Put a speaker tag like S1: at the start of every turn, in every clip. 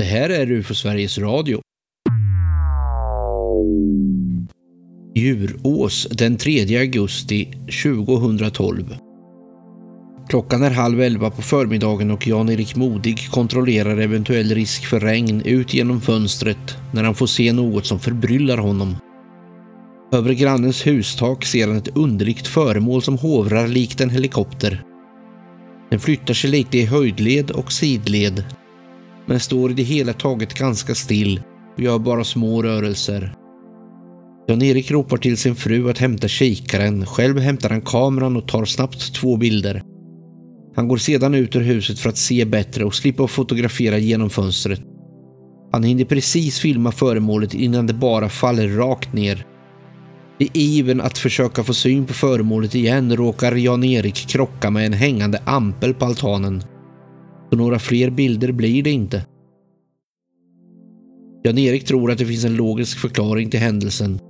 S1: Det här är UFO Sveriges Radio. Djurås den 3 augusti 2012. Klockan är halv elva på förmiddagen och Jan-Erik Modig kontrollerar eventuell risk för regn ut genom fönstret när han får se något som förbryllar honom. Över grannens hustak ser han ett underligt föremål som hovrar likt en helikopter. Den flyttar sig lite i höjdled och sidled, men står i det hela taget ganska still och gör bara små rörelser. Jan-Erik ropar till sin fru att hämta kikaren. Själv hämtar han kameran och tar snabbt två bilder. Han går sedan ut ur huset för att se bättre och slippa fotografera genom fönstret. Han hinner precis filma föremålet innan det bara faller rakt ner. I ivern att försöka få syn på föremålet igen råkar Jan-Erik krocka med en hängande ampel på altanen. Så några fler bilder blir det inte. Jan-Erik tror att det finns en logisk förklaring till händelsen.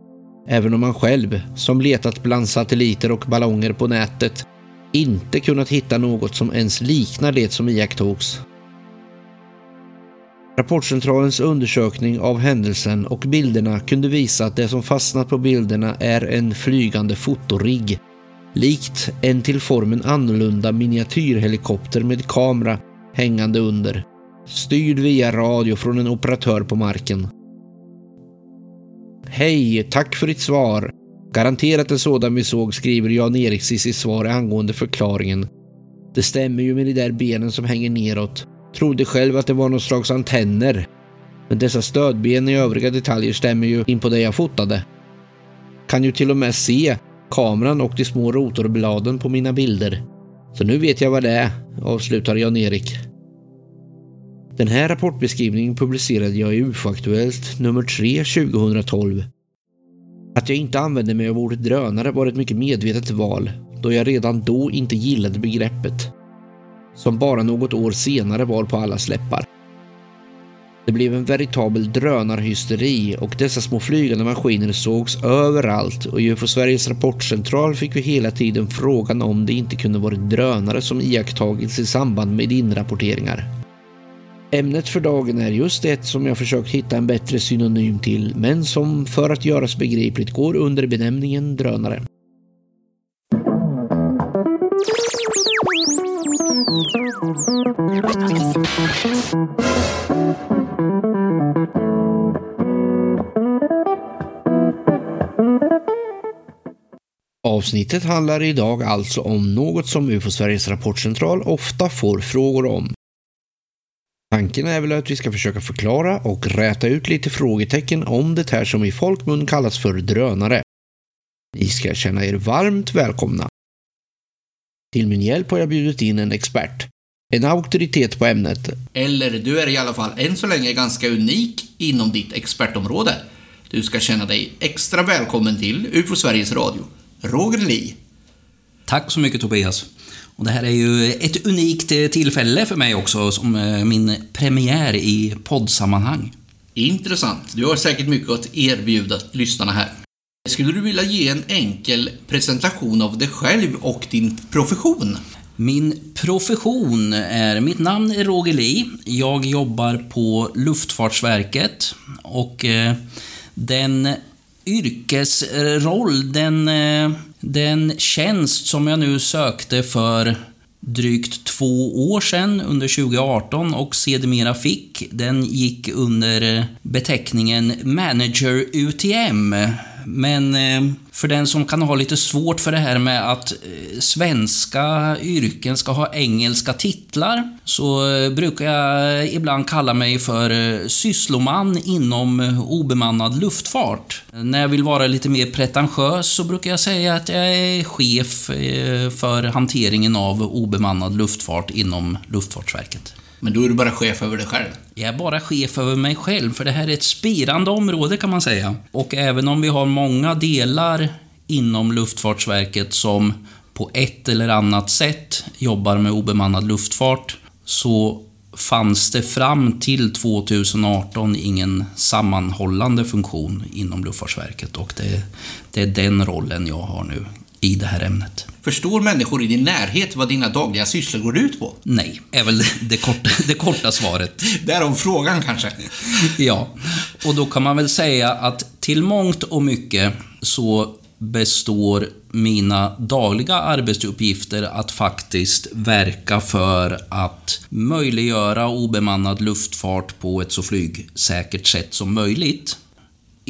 S1: Även om han själv, som letat bland satelliter och ballonger på nätet, inte kunnat hitta något som ens liknar det som iakttogs. Rapportcentralens undersökning av händelsen och bilderna kunde visa att det som fastnat på bilderna är en flygande fotorigg. Likt en till formen annorlunda miniatyrhelikopter med kamera hängande under. Styrd via radio från en operatör på marken. Hej, tack för ditt svar. Garanterat en sådan vi såg, skriver Jan Eriks i sitt svar angående förklaringen. Det stämmer ju med de där benen som hänger neråt. Trodde själv att det var någon slags antenner. Men dessa stödben i övriga detaljer stämmer ju in på det jag fotade. Kan ju till och med se kameran och de små rotorbladen på mina bilder. Så nu vet jag vad det är, avslutar Jan-Erik. Den här rapportbeskrivningen publicerade jag i UFO-aktuellt nummer 3 2012. Att jag inte använde mig av ordet drönare var ett mycket medvetet val, då jag redan då inte gillade begreppet. Som bara något år senare var på alla släppar. Det blev en veritabel drönarhysteri och dessa små flygande maskiner sågs överallt och UFO Sveriges rapportcentral fick vi hela tiden frågan om det inte kunde varit drönare som iakttagits i samband med inrapporteringar. Ämnet för dagen är just det som jag försökt hitta en bättre synonym till, men som för att göras begripligt går under benämningen drönare. Avsnittet handlar idag alltså om något som UFO Sveriges rapportcentral ofta får frågor om. Tanken är väl att vi ska försöka förklara och räta ut lite frågetecken om det här som i folkmun kallas för drönare. Ni ska känna er varmt välkomna. Till min hjälp har jag bjudit in en expert. En auktoritet på ämnet.
S2: Eller du är i alla fall än så länge ganska unik inom ditt expertområde. Du ska känna dig extra välkommen till UFO Sveriges Radio. Roger Li.
S3: Tack så mycket Tobias. Och det här är ju ett unikt eh, tillfälle för mig också, som eh, min premiär i poddsammanhang.
S2: Intressant. Du har säkert mycket att erbjuda lyssnarna här. Skulle du vilja ge en enkel presentation av dig själv och din profession?
S3: Min profession är, mitt namn är Roger Li. Jag jobbar på Luftfartsverket och eh, den yrkesroll, den, eh, den tjänst som jag nu sökte för drygt två år sedan, under 2018, och sedermera fick, den gick under eh, beteckningen Manager UTM. Men eh, för den som kan ha lite svårt för det här med att eh, svenska yrken ska ha engelska titlar, så eh, brukar jag ibland kalla mig för eh, syssloman inom obemannad luftfart. När jag vill vara lite mer pretentiös så brukar jag säga att jag är chef för hanteringen av obemannad luftfart inom Luftfartsverket.
S2: Men då är du bara chef över dig själv?
S3: Jag är bara chef över mig själv, för det här är ett spirande område kan man säga. Och även om vi har många delar inom Luftfartsverket som på ett eller annat sätt jobbar med obemannad luftfart, så fanns det fram till 2018 ingen sammanhållande funktion inom Luftfartsverket och det, det är den rollen jag har nu i det här ämnet.
S1: Förstår människor i din närhet vad dina dagliga sysslor går ut på?
S3: Nej, är väl det korta, det korta svaret.
S1: Därav frågan kanske.
S3: Ja, och då kan man väl säga att till mångt och mycket så består mina dagliga arbetsuppgifter att faktiskt verka för att möjliggöra obemannad luftfart på ett så flygsäkert sätt som möjligt.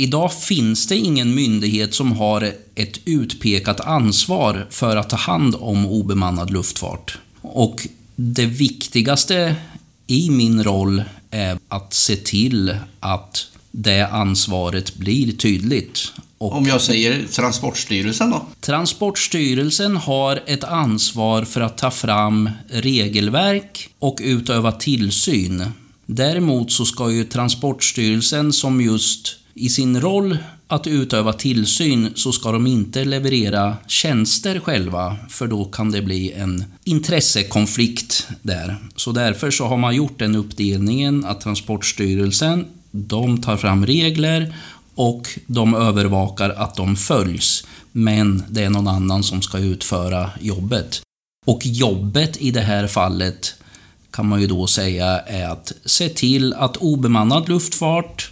S3: Idag finns det ingen myndighet som har ett utpekat ansvar för att ta hand om obemannad luftfart. Och det viktigaste i min roll är att se till att det ansvaret blir tydligt. Och
S1: Om jag säger Transportstyrelsen då?
S3: Transportstyrelsen har ett ansvar för att ta fram regelverk och utöva tillsyn. Däremot så ska ju Transportstyrelsen som just i sin roll att utöva tillsyn så ska de inte leverera tjänster själva för då kan det bli en intressekonflikt där. Så därför så har man gjort den uppdelningen att Transportstyrelsen de tar fram regler och de övervakar att de följs. Men det är någon annan som ska utföra jobbet. Och jobbet i det här fallet kan man ju då säga är att se till att obemannad luftfart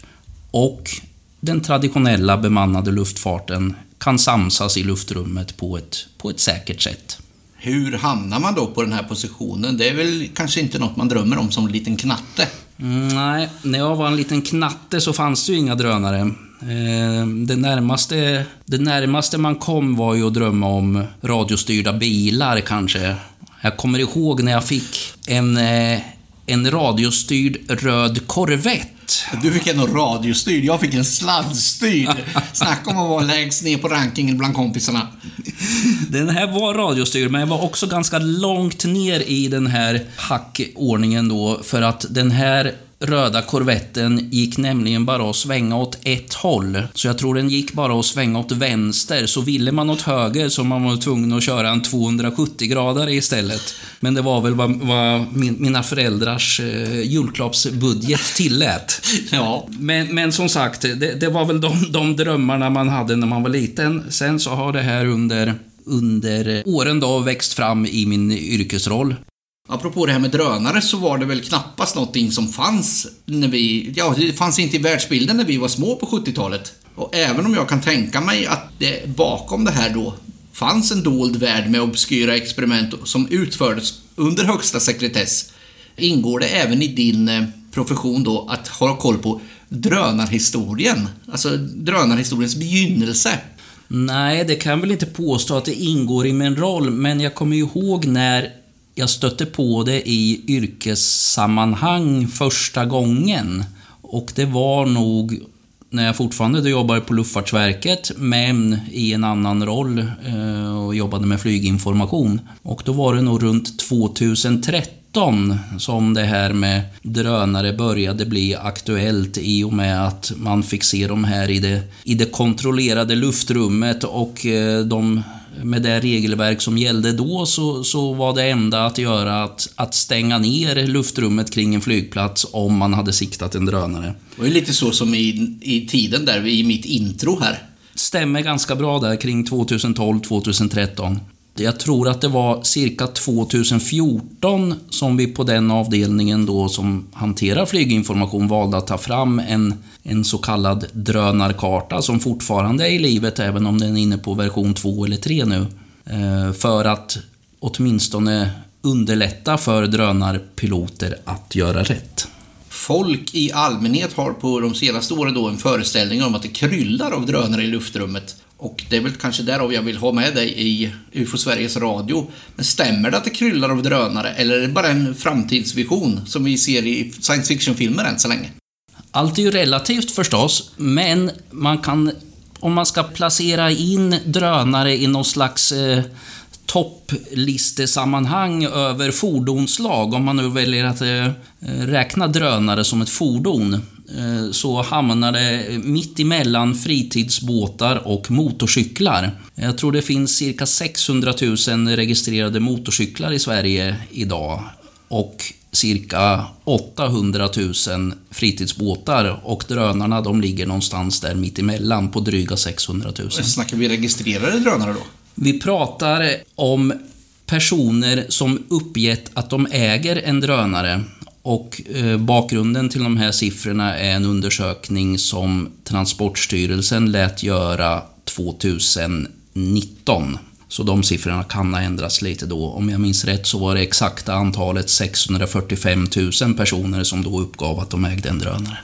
S3: och den traditionella bemannade luftfarten kan samsas i luftrummet på ett, på ett säkert sätt.
S1: Hur hamnar man då på den här positionen? Det är väl kanske inte något man drömmer om som liten knatte?
S3: Mm, nej, när jag var en liten knatte så fanns det ju inga drönare. Eh, Det närmaste, det närmaste man kom var ju att drömma om radiostyrda bilar kanske. Jag kommer ihåg när jag fick en, eh, en radiostyrd röd Corvette.
S1: Du fick en radiostyrd, jag fick en sladdstyrd. Snacka om att vara lägst ner på rankingen bland kompisarna.
S3: Den här var radiostyrd, men jag var också ganska långt ner i den här hackordningen då, för att den här röda korvetten gick nämligen bara att svänga åt ett håll. Så jag tror den gick bara att svänga åt vänster, så ville man åt höger så man var tvungen att köra en 270 grader istället. Men det var väl vad, vad min, mina föräldrars eh, julklappsbudget tillät.
S1: Ja.
S3: Men, men som sagt, det, det var väl de, de drömmarna man hade när man var liten. Sen så har det här under, under åren då växt fram i min yrkesroll.
S1: Apropå det här med drönare så var det väl knappast någonting som fanns när vi... Ja, det fanns inte i världsbilden när vi var små på 70-talet. Och även om jag kan tänka mig att det bakom det här då fanns en dold värld med obskyra experiment som utfördes under högsta sekretess, ingår det även i din eh, profession då att ha koll på drönarhistorien. Alltså drönarhistoriens begynnelse.
S3: Nej, det kan jag väl inte påstå att det ingår i min roll, men jag kommer ihåg när jag stötte på det i yrkessammanhang första gången. Och det var nog när jag fortfarande jobbade på Luftfartsverket, men i en annan roll eh, och jobbade med flyginformation. Och då var det nog runt 2013 som det här med drönare började bli aktuellt i och med att man fick se dem här i det, i det kontrollerade luftrummet och eh, de med det regelverk som gällde då så, så var det enda att göra att, att stänga ner luftrummet kring en flygplats om man hade siktat en drönare.
S1: Det var ju lite så som i, i tiden där, i mitt intro här.
S3: Stämmer ganska bra där kring 2012-2013. Jag tror att det var cirka 2014 som vi på den avdelningen då som hanterar flyginformation valde att ta fram en, en så kallad drönarkarta som fortfarande är i livet även om den är inne på version 2 eller 3 nu. Eh, för att åtminstone underlätta för drönarpiloter att göra rätt.
S1: Folk i allmänhet har på de senaste åren då en föreställning om att det kryllar av drönare i luftrummet. Och det är väl kanske därav jag vill ha med dig i UFO Sveriges Radio. Men stämmer det att det kryllar av drönare eller är det bara en framtidsvision som vi ser i science fiction-filmer än så länge?
S3: Allt är ju relativt förstås, men man kan... Om man ska placera in drönare i någon slags eh, topplistesammanhang över fordonslag, om man nu väljer att eh, räkna drönare som ett fordon, så hamnar det mitt emellan fritidsbåtar och motorcyklar. Jag tror det finns cirka 600 000 registrerade motorcyklar i Sverige idag. Och cirka 800 000 fritidsbåtar och drönarna de ligger någonstans där mitt emellan på dryga 600 000.
S1: Snackar vi registrerade drönare då?
S3: Vi pratar om personer som uppgett att de äger en drönare. Och eh, bakgrunden till de här siffrorna är en undersökning som Transportstyrelsen lät göra 2019. Så de siffrorna kan ha ändrats lite då. Om jag minns rätt så var det exakta antalet 645 000 personer som då uppgav att de ägde en drönare.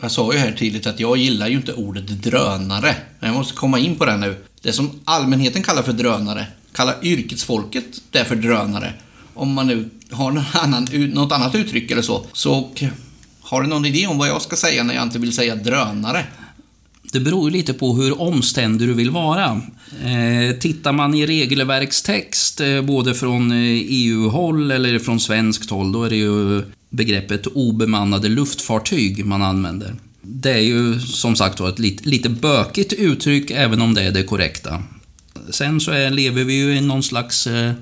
S1: Jag sa ju här tidigt att jag gillar ju inte ordet drönare. Men jag måste komma in på det nu. Det som allmänheten kallar för drönare, kallar yrkesfolket det för drönare. Om man nu har någon annan, något annat uttryck eller så. Så har du någon idé om vad jag ska säga när jag inte vill säga drönare?
S3: Det beror ju lite på hur omständig du vill vara. Eh, tittar man i regelverkstext, eh, både från eh, e EU-håll eller från svenskt håll, då är det ju begreppet obemannade luftfartyg man använder. Det är ju som sagt ett lite, lite bökigt uttryck, även om det är det korrekta. Sen så är, lever vi ju i någon slags eh,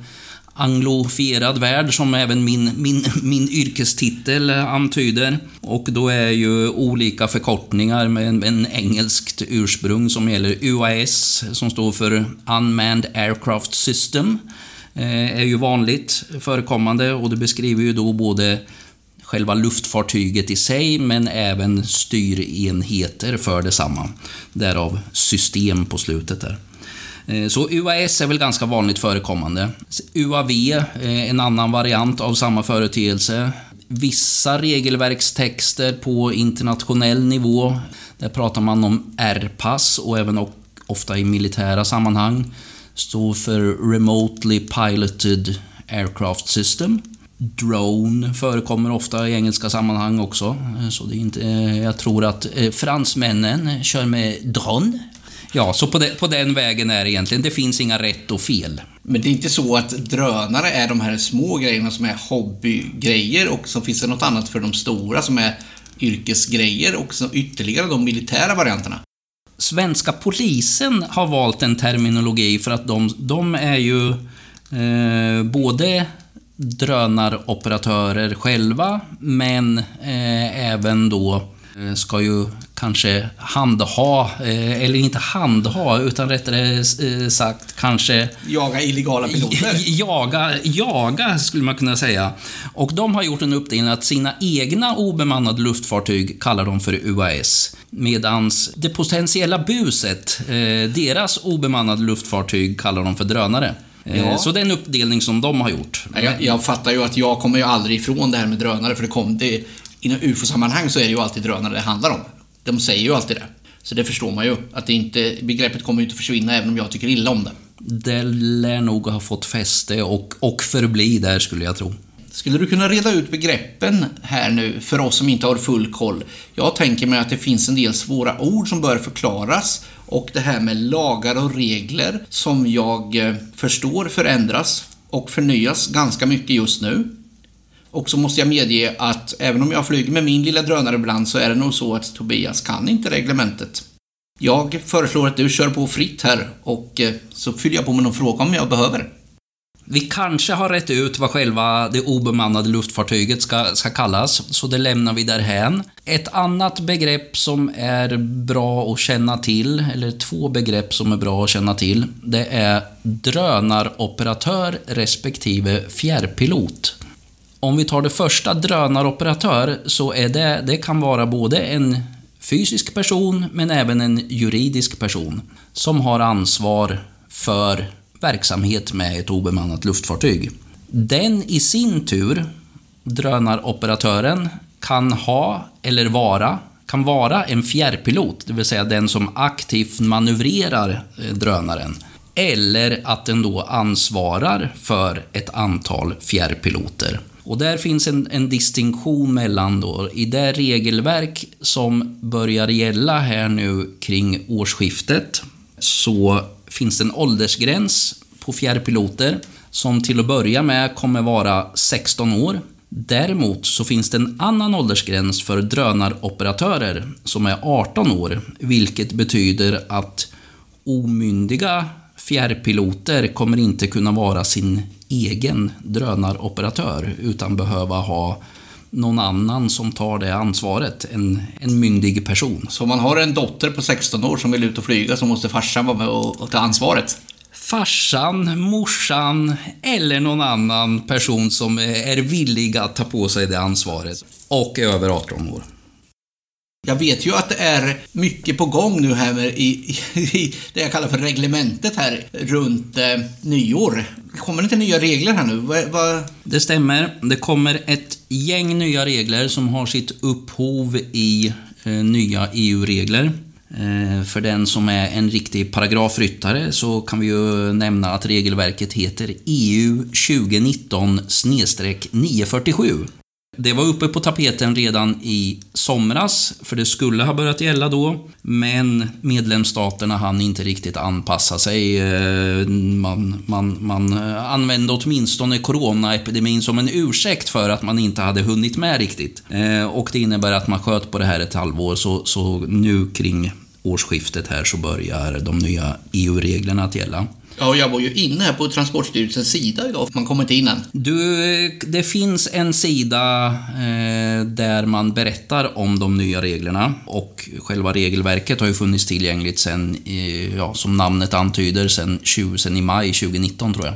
S3: anglofierad värld som även min, min, min yrkestitel antyder. Och då är ju olika förkortningar med en, en engelskt ursprung som gäller UAS, som står för Unmanned Aircraft System, eh, är ju vanligt förekommande och det beskriver ju då både själva luftfartyget i sig, men även styrenheter för detsamma. Därav system på slutet där. Eh, så UAS är väl ganska vanligt förekommande. UAV, är eh, en annan variant av samma företeelse. Vissa regelverkstexter på internationell nivå, där pratar man om R-pass och även ofta i militära sammanhang, står för Remotely Piloted Aircraft System. Drone förekommer ofta i engelska sammanhang också. Eh, så det är inte, jag tror att fransmännen kör med drone Ja, så på, de, på den vägen är det egentligen. Det finns inga rätt och fel.
S1: Men det är inte så att drönare är de här små grejerna som är hobbygrejer och så finns det något annat för de stora som är yrkesgrejer och så ytterligare de militära varianterna?
S3: Svenska polisen har valt en terminologi för att de, de är ju eh, både drönaroperatörer själva, men eh, även då Eh, ska ju kanske handha, eh, eller inte handha, utan rättare eh, sagt kanske...
S1: Jaga illegala piloter?
S3: Jaga, jaga skulle man kunna säga. Och de har gjort en uppdelning att sina egna obemannade luftfartyg kallar de för UAS. Medans det potentiella buset, deras obemannade luftfartyg kallar de för drönare. Ja. Så det är en uppdelning som de har gjort.
S1: Jag, jag, fattar ju att jag kommer ju aldrig ifrån det här med drönare, för det, kom, det, inom UFO-sammanhang så är det ju alltid drönare det handlar om. De säger ju alltid det. Så det förstår man ju. Att det inte, begreppet kommer ju inte försvinna även om jag tycker illa om det.
S3: Det lär nog ha fått fäste och, och förbli där skulle jag tro.
S1: Skulle du kunna reda ut begreppen här nu för oss som inte har full koll? Jag tänker mig att det finns en del svåra ord som bör förklaras och det här med lagar och regler som jag eh, förstår förändras och förnyas ganska mycket just nu. Och så måste jag medge att även om jag flyger med min lilla drönare ibland så är det nog så att Tobias kan inte reglementet. Jag föreslår att du kör på fritt här och eh, så fyller jag på med någon fråga om jag behöver.
S3: Vi kanske har rätt ut vad själva det obemannade luftfartyget ska, ska kallas, så det lämnar vi därhän. Ett annat begrepp som är bra att känna till, eller två begrepp som är bra att känna till, det är drönaroperatör respektive fjärrpilot. Om vi tar det första, drönaroperatör, så är det, det kan vara både en fysisk person, men även en juridisk person, som har ansvar för verksamhet med ett obemannat luftfartyg. Den i sin tur, drönaroperatören, kan ha, eller vara, kan vara en fjärrpilot, det vill säga den som aktivt manövrerar eh, drönaren. Eller att den då ansvarar för ett antal fjärrpiloter. Och där finns en, en distinktion mellan då, i det regelverk som börjar gälla här nu kring årsskiftet, så finns det en åldersgräns på fjärrpiloter som till att börja med kommer vara 16 år. Däremot så finns det en annan åldersgräns för drönaroperatörer som är 18 år, vilket betyder att omyndiga fjärrpiloter kommer inte kunna vara sin egen drönaroperatör utan behöva ha någon annan som tar det ansvaret, en, en myndig person.
S1: Så om man har en dotter på 16 år som vill ut och flyga så måste farsan vara med och, och ta ansvaret?
S3: farsan, morsan eller någon annan person som är villig att ta på sig det ansvaret och är över 18 år.
S1: Jag vet ju att det är mycket på gång nu här med i, i det jag kallar för reglementet här runt eh, nyår. Kommer det inte nya regler här nu? Va, va?
S3: Det stämmer. Det kommer ett gäng nya regler som har sitt upphov i eh, nya EU-regler. Eh, för den som är en riktig paragrafryttare så kan vi ju nämna att regelverket heter EU 2019 947. Det var uppe på tapeten redan i somras, för det skulle ha börjat gälla då. Men medlemsstaterna hann inte riktigt anpassa sig. Eh, man, man, man eh, använde åtminstone coronaepidemin som en ursäkt för att man inte hade hunnit med riktigt. Eh, och det innebär att man sköt på det här ett halvår, så, så nu kring årsskiftet här så börjar de nya EU-reglerna att gälla.
S1: Ja, jag var ju inne här på Transportstyrelsens sida idag, man kommer inte in än.
S3: Du, det finns en sida eh, där man berättar om de nya reglerna och själva regelverket har ju funnits tillgängligt sen, eh, ja, som namnet antyder, sen, 20, sen i maj 2019 tror jag.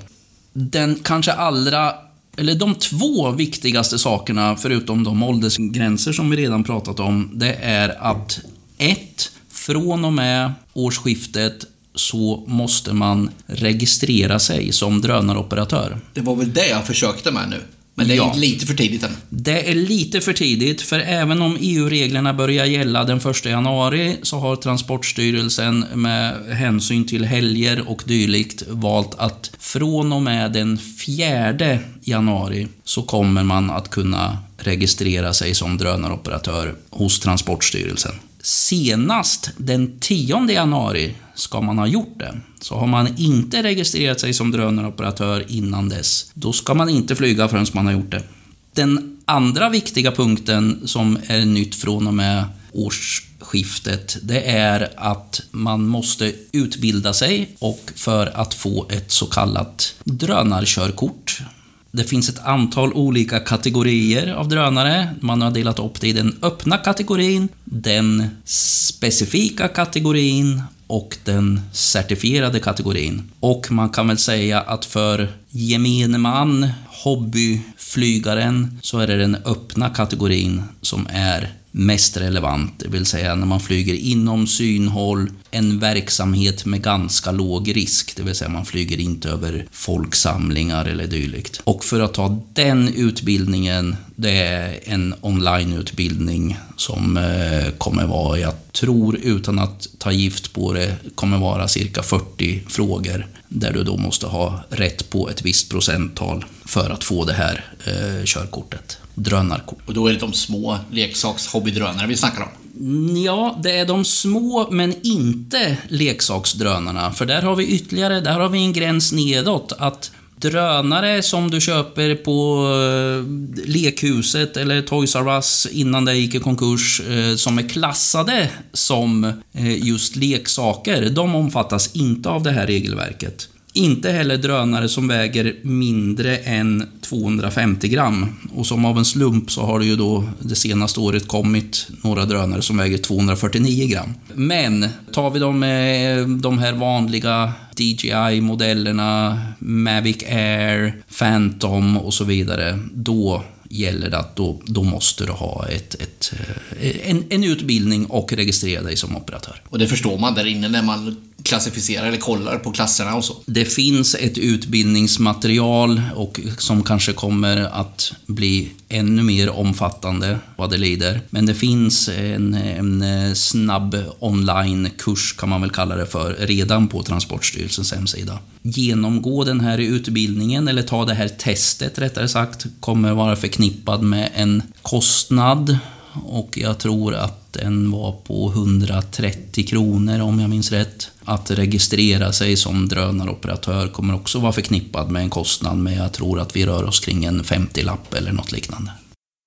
S3: Den kanske allra eller de två viktigaste sakerna, förutom de åldersgränser som vi redan pratat om, det är att ett, Från och med årsskiftet så måste man registrera sig som drönaroperatör.
S1: Det var väl det jag försökte med nu. Men det är
S3: Ja.
S1: lite för tidigt än.
S3: Det är lite för tidigt, för även om EU-reglerna börjar gälla den 1 januari så har Transportstyrelsen med hänsyn till helger och dylikt valt att från och med den 4 januari så kommer man att kunna registrera sig som drönaroperatör hos Transportstyrelsen. Senast den 10 januari ska man ha gjort det. Så har man inte registrerat sig som drönaroperatör innan dess, då ska man inte flyga förrän man har gjort det. Den andra viktiga punkten som är nytt från och med årsskiftet, det är att man måste utbilda sig och för att få ett så kallat drönarkörkort. Det finns ett antal olika kategorier av drönare. Man har delat upp det i den öppna kategorin, den specifika kategorin och den certifierade kategorin. Och man kan väl säga att för gemene man, hobbyflygaren, så är det den öppna kategorin som är mest relevant. Det vill säga när man flyger inom synhåll, en verksamhet med ganska låg risk. Det vill säga man flyger inte över folksamlingar eller dylikt. Och för att ta den utbildningen, det är en onlineutbildning som eh, kommer vara, jag tror utan att ta gift på det, kommer vara cirka 40 frågor där du då måste ha rätt på ett visst procenttal för att få det här eh, körkortet. Drönarkort.
S1: Och då är det de små leksaks-hobbydrönare vi snackar om.
S3: Ja, det är de små men inte leksaksdrönarna. För där har vi ytterligare, där har vi en gräns nedåt. Att drönare som du köper på eh, lekhuset eller Toys R Us innan det gick i konkurs, eh, som är klassade som eh, just leksaker, de omfattas inte av det här regelverket. Inte heller drönare som väger mindre än 250 gram. Och som av en slump så har det ju då det senaste året kommit några drönare som väger 249 gram. Men tar vi de, de här vanliga DJI-modellerna, Mavic Air, Phantom och så vidare, då gäller det att då, då måste du ha ett, ett, eh, en, en utbildning och registrera dig som operatör.
S1: Och det förstår man där inne när man klassificerar eller kollar på klasserna och så.
S3: Det finns ett utbildningsmaterial och som kanske kommer att bli ännu mer omfattande vad det lider. Men det finns en, en eh, snabb onlinekurs kan man väl kalla det för redan på Transportstyrelsens hemsida. Genomgå den här utbildningen eller ta det här testet rättare sagt kommer vara förknippad med en kostnad och jag tror att den var på 130 kronor om jag minns rätt. Att registrera sig som drönaroperatör kommer också vara förknippad med en kostnad, men jag tror att vi rör oss kring en 50-lapp eller något liknande.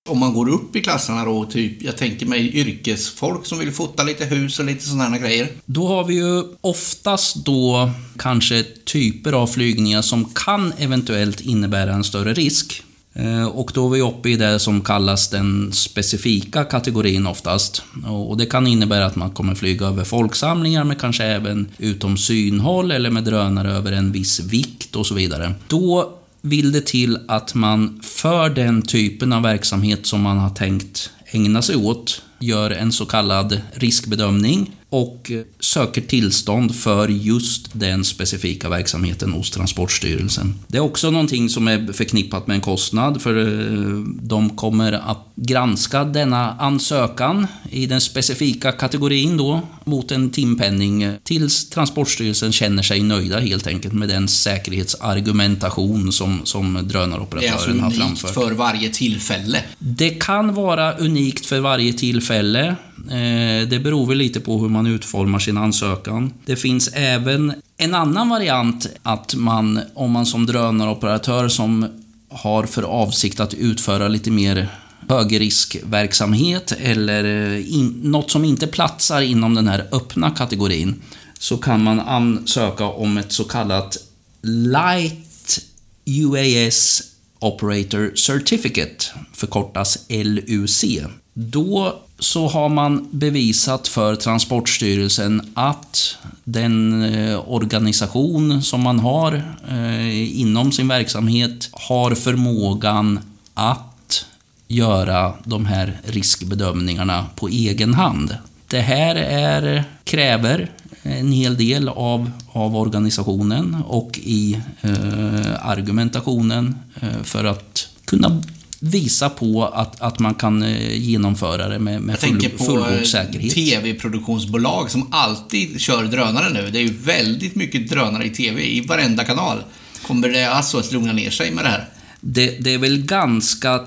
S1: Om man går upp i klasserna då, typ, jag tänker mig yrkesfolk som vill fota lite hus och lite sådana grejer.
S3: Då har vi ju oftast då kanske typer av flygningar som kan eventuellt innebära en större risk. Eh, och då är vi uppe i det som kallas den specifika kategorin oftast. Och det kan innebära att man kommer flyga över folksamlingar, men kanske även utom synhåll eller med drönare över en viss vikt och så vidare. Då vill det till att man för den typen av verksamhet som man har tänkt ägna sig åt gör en så kallad riskbedömning och söker tillstånd för just den specifika verksamheten hos Transportstyrelsen. Det är också någonting som är förknippat med en kostnad för eh, de kommer att granska denna ansökan i den specifika kategorin då mot en timpenning tills Transportstyrelsen känner sig nöjda helt enkelt med den säkerhetsargumentation som, som drönaroperatören har framfört. Det är alltså unikt
S1: för varje tillfälle?
S3: Det kan vara unikt för varje tillfälle. Eh, det beror väl lite på hur man utformar sin ansökan. Det finns även en annan variant att man, om man som drönaroperatör som har för avsikt att utföra lite mer högriskverksamhet eller eh, in, något som inte platsar inom den här öppna kategorin så kan man ansöka om ett så kallat Light UAS Operator Certificate, förkortas LUC. Då så har man bevisat för Transportstyrelsen att den eh, organisation som man har eh, inom sin verksamhet har förmågan att göra de här riskbedömningarna på egen hand. Det här är, kräver en hel del av, av organisationen och i eh, argumentationen eh, för att kunna visa på att, att man kan eh, genomföra det med, med full, fullgod säkerhet.
S1: TV-produktionsbolag som alltid kör drönare nu. Det är ju väldigt mycket drönare i TV i varenda kanal. Kommer det alltså att lugna ner sig med det här?
S3: Det, det är väl ganska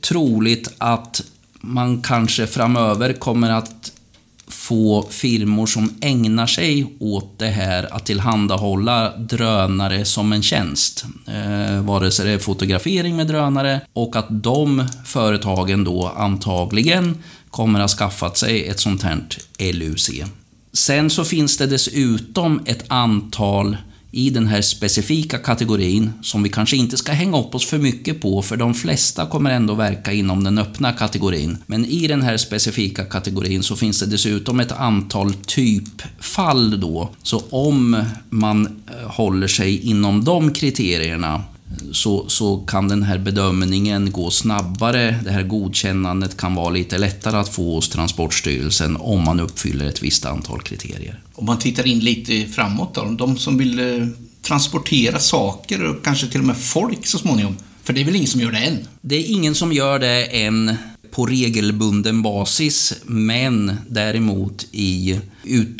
S3: troligt att man kanske framöver kommer att få firmor som ägnar sig åt det här att tillhandahålla drönare som en tjänst. Eh, vare sig det är fotografering med drönare och att de företagen då antagligen kommer att ha skaffat sig ett sånt här LUC. Sen så finns det dessutom ett antal i den här specifika kategorin som vi kanske inte ska hänga upp oss för mycket på för de flesta kommer ändå verka inom den öppna kategorin. Men i den här specifika kategorin så finns det dessutom ett antal typfall då. Så om man eh, håller sig inom de kriterierna så, så kan den här bedömningen gå snabbare. Det här godkännandet kan vara lite lättare att få hos Transportstyrelsen om man uppfyller ett visst antal kriterier.
S1: Om man tittar in lite framåt då, de som vill eh, transportera saker och kanske till och med folk så småningom. För det är väl ingen som gör det än?
S3: Det är ingen som gör det än på regelbunden basis, men däremot i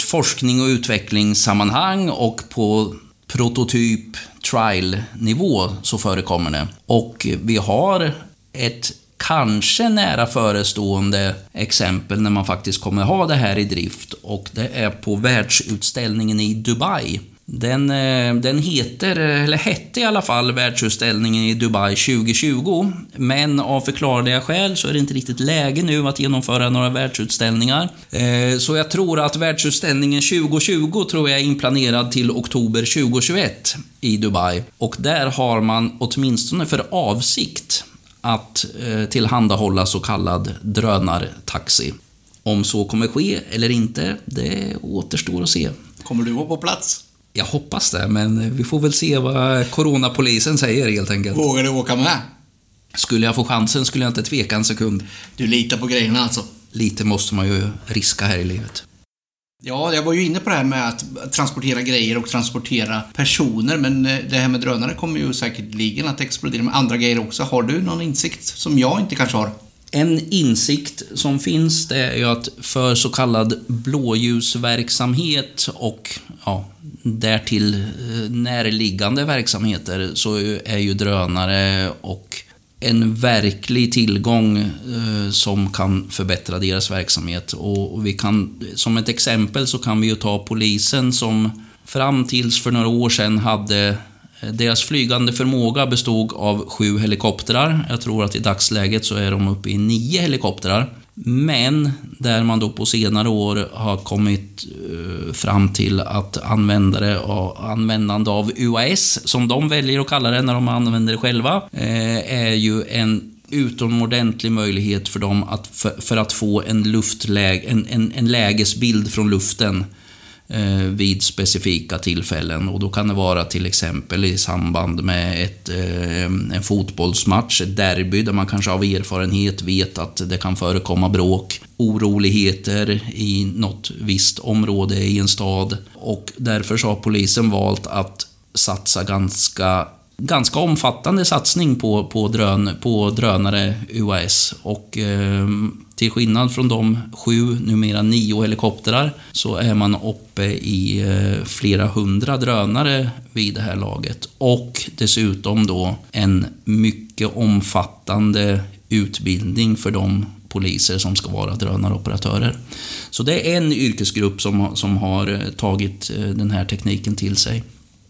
S3: forskning och utvecklingssammanhang och på prototyp trial-nivå så förekommer det. Och vi har ett kanske nära förestående exempel när man faktiskt kommer ha det här i drift och det är på världsutställningen i Dubai den, eh, den heter, eller hette i alla fall, världsutställningen i Dubai 2020. Men av förklarliga skäl så är det inte riktigt läge nu att genomföra några världsutställningar. Eh, så jag tror att världsutställningen 2020 tror jag är inplanerad till oktober 2021 i Dubai. Och där har man åtminstone för avsikt att eh, tillhandahålla så kallad drönartaxi. Om så kommer ske eller inte, det återstår att se.
S1: Kommer du vara på plats?
S3: Jag hoppas det, men vi får väl se vad coronapolisen säger helt enkelt.
S1: Vågar du åka med?
S3: Skulle jag få chansen skulle jag inte tveka en sekund.
S1: Du litar på grejerna alltså?
S3: Lite måste man ju riska här i livet.
S1: Ja, jag var ju inne på det här med att transportera grejer och transportera personer, men eh, det här med drönare kommer ju säkerligen att explodera med andra grejer också. Har du någon insikt som jag inte kanske har?
S3: En insikt som finns det är ju att för så kallad blåljusverksamhet och ja, därtill eh, närliggande verksamheter så är ju drönare och en verklig tillgång eh, som kan förbättra deras verksamhet. Och vi kan, som ett exempel så kan vi ju ta polisen som fram tills för några år sedan hade eh, deras flygande förmåga bestod av sju helikoptrar. Jag tror att i dagsläget så är de uppe i nio helikoptrar. Men där man då på senare år har kommit eh, fram till att användare och användande av UAS, som de väljer att kalla det när de använder det själva, eh, är ju en utomordentlig möjlighet för dem att, för, för att få en, luftläge, en, en, en lägesbild från luften. eh, Eh, vid specifika tillfällen. Och då kan det vara till exempel i samband med ett, eh, en fotbollsmatch, ett derby, där man kanske av erfarenhet vet att det kan förekomma bråk, oroligheter i något visst område i en stad. Och därför så har polisen valt att satsa ganska ganska omfattande satsning på, på, drön, på drönare UAS. Och eh, till skillnad från de sju, numera nio helikoptrar, så är man uppe i eh, flera hundra drönare vid det här laget. Och dessutom då en mycket omfattande utbildning för de poliser som ska vara drönaroperatörer. Så det är en yrkesgrupp som, som har eh, tagit eh, den här tekniken till sig.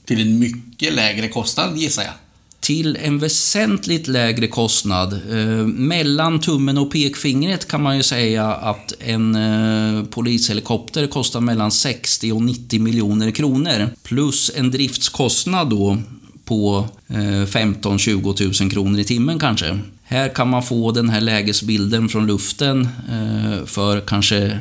S1: Till en mycket lägre kostnad gissar jag.
S3: Till en väsentligt lägre kostnad. Eh, mellan tummen och pekfingret kan man ju säga att en eh, polishelikopter kostar mellan 60 och 90 miljoner kronor. Plus en driftskostnad då på eh, 15-20 000 kronor i timmen kanske. Här kan man få den här lägesbilden från luften eh, för kanske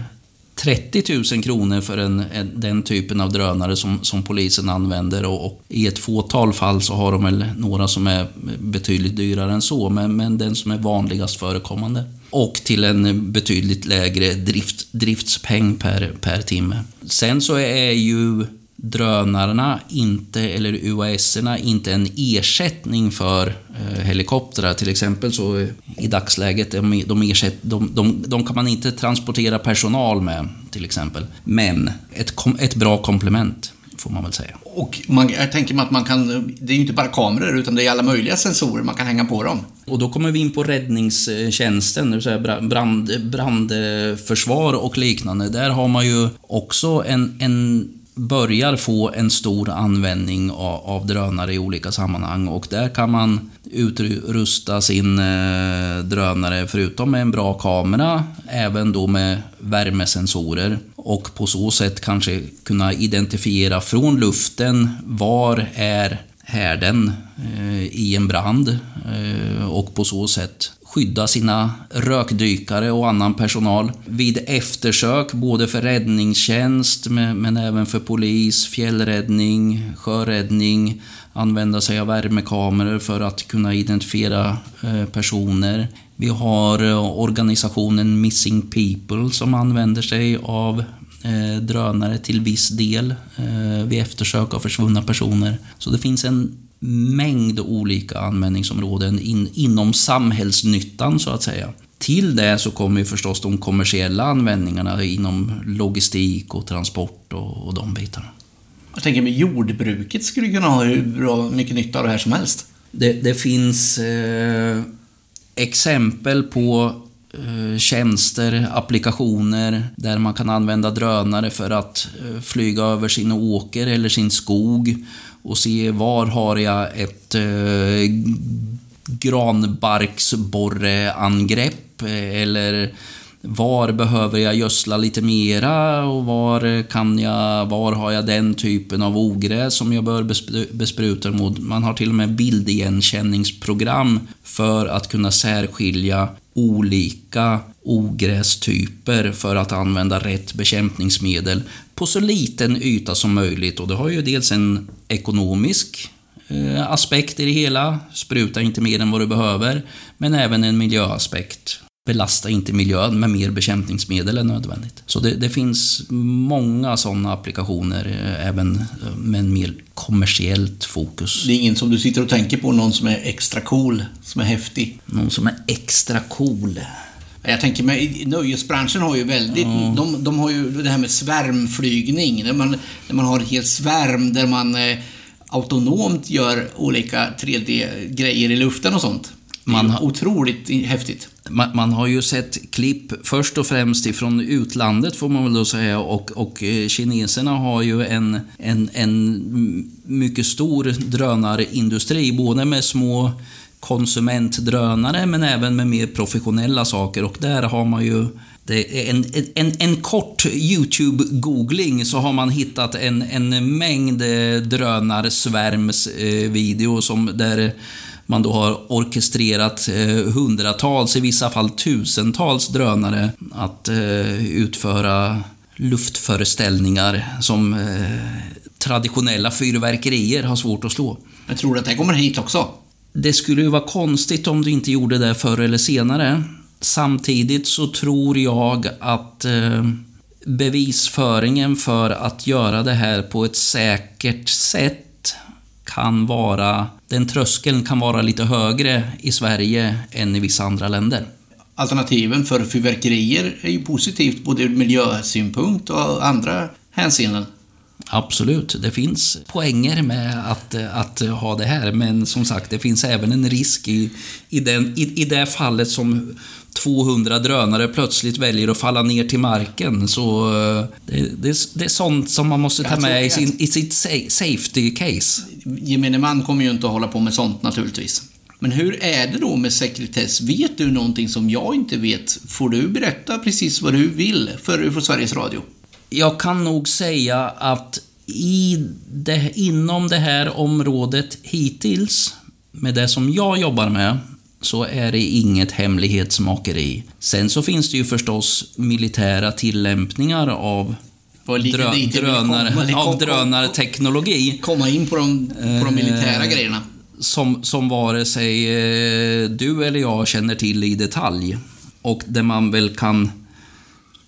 S3: 30 000 kronor för en, en, den typen av drönare som, som polisen använder och, och, i ett fåtal fall så har de väl några som är betydligt dyrare än så, men, men den som är vanligast förekommande. Och till en betydligt lägre drift, driftspeng per, per timme. Sen så är ju drönarna inte, eller UAS-erna inte en ersättning för eh, helikoptrar. Till exempel så i dagsläget, de, de, ersätt, de, de, de, kan man inte transportera personal med till exempel. Men ett, ett bra komplement får man väl säga.
S1: Och man, jag tänker mig att man kan, det är ju inte bara kameror utan det är alla möjliga sensorer man kan hänga på dem.
S3: Och då kommer vi in på räddningstjänsten, det vill säga brand, brandförsvar och liknande. Där har man ju också en, en börjar få en stor användning av, av drönare i olika sammanhang. Och där kan man utrusta sin eh, drönare, förutom med en bra kamera, även då med värmesensorer. Och på så sätt kanske kunna identifiera från luften var är härden eh, i en brand eh, och på så sätt skydda sina rökdykare och annan personal vid eftersök, både för räddningstjänst men även för polis, fjällräddning, sjöräddning, använda sig av värmekameror för att kunna identifiera eh, personer. Vi har eh, organisationen Missing People som använder sig av eh, drönare till viss del vid eftersök av försvunna personer. Så det finns en mängd olika användningsområden in, inom samhällsnyttan så att säga. Till det så kommer ju förstås de kommersiella användningarna inom logistik och transport och, och de bitarna.
S1: Jag tänker med jordbruket skulle kunna ha hur bra mycket nytta av det här som helst.
S3: Det, det finns eh, exempel på eh, tjänster, applikationer där man kan använda drönare för att eh, flyga över sin åker eller sin skog och se var har jag ett eh, granbarksborreangrepp eh, eller var behöver jag gödsla lite mera och var kan jag, var har jag den typen av ogräs som jag bör bespruta mot? Man har till och med bildigenkänningsprogram för att kunna särskilja olika ogrästyper för att använda rätt bekämpningsmedel på så liten yta som möjligt. Och det har ju dels en ekonomisk eh, aspekt i det hela, spruta inte mer än vad du behöver, men även en miljöaspekt. Belasta inte miljön med mer bekämpningsmedel än nödvändigt. Så det, det finns många sådana applikationer, eh, även eh, med en mer kommersiellt fokus.
S1: Det är ingen som du sitter och tänker på, någon som är extra cool, som är häftig?
S3: Någon som är extra cool?
S1: Jag tänker mig, nöjesbranschen har ju väldigt, mm. de, de har ju det här med svärmflygning, där man, där man har en hel svärm där man eh, autonomt gör olika 3D-grejer i luften och sånt. Man har, otroligt häftigt.
S3: Man, man, har ju sett klipp först och främst ifrån utlandet får man väl då säga och, och eh, kineserna har ju en, en, en mycket stor drönarindustri både med små konsumentdrönare men även med mer professionella saker och där har man ju det är en, en, en kort YouTube-googling så har man hittat en, en mängd drönarsvärmsvideor drönarsvärmsvideo som där man då har orkestrerat eh, hundratals, i vissa fall tusentals drönare att eh, utföra luftföreställningar som traditionella fyrverkerier har svårt att slå.
S1: Jag tror att det kommer hit också.
S3: Det skulle ju vara konstigt om du inte gjorde det förr eller senare. Samtidigt så tror jag att eh, bevisföringen för att göra det här på ett säkert sätt kan vara... Den tröskeln kan vara lite högre i Sverige än i vissa andra länder.
S1: Alternativen för fyrverkerier är ju positivt både ur miljösynpunkt och andra hänseenden.
S3: Absolut, det finns poänger med att, att ha det här, men som sagt, det finns även en risk i, i, den, i, i det fallet som 200 drönare plötsligt väljer att falla ner till marken. Så eh, det, det, det är sånt som man måste ta med i, sin, i sitt safety case.
S1: Gemene man kommer ju inte att hålla på med sånt naturligtvis. Men hur är det då med sekretess? Vet du någonting som jag inte vet? Får du berätta precis vad du vill för UFO Sveriges Radio?
S3: Jag kan nog säga att i det, inom det här området hittills, med det som jag jobbar med, så är det inget hemlighetsmakeri. Sen så finns det ju förstås militära tillämpningar av drö drönar, komma, av drönarteknologi.
S1: Komma in på de, på de militära eh, grejerna.
S3: Som, som vare sig eh, du eller jag känner till i detalj. Och där man väl kan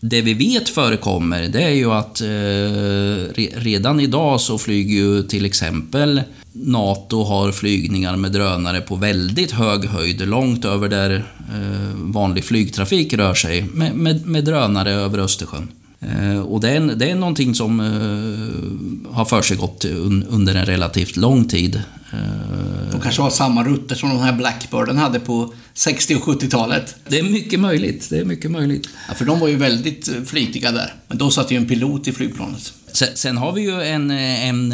S3: det vi vet förekommer, det är ju att eh, redan idag så flyger ju till exempel NATO har flygningar med drönare på väldigt hög höjd, långt över där eh, vanlig flygtrafik rör sig, med, med, med drönare över Östersjön. Eh, och det är, det är någonting som eh, har försiggått un, under en relativt lång tid.
S1: Eh, de kanske har samma rutter som de här Blackbirden hade på 60 och 70-talet.
S3: Det är mycket möjligt. Det är mycket möjligt.
S1: Ja, för de var ju väldigt flitiga där. Men då satt ju en pilot i flygplanet.
S3: Sen, sen har vi ju en, en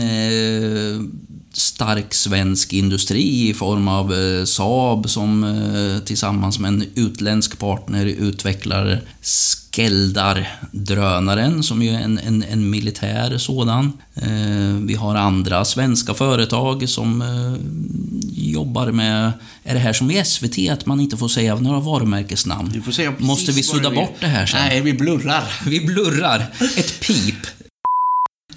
S3: stark svensk industri i form av eh, Saab som eh, tillsammans med en utländsk partner utvecklar Skeldar-drönaren som ju är en, en, en militär sådan. Eh, vi har andra svenska företag som jobbar med... Är det här som i SVT, att man inte får säga några varumärkesnamn? Måste vi sudda bort det här sen?
S1: Nej, vi blurrar.
S3: Vi blurrar. Ett pip.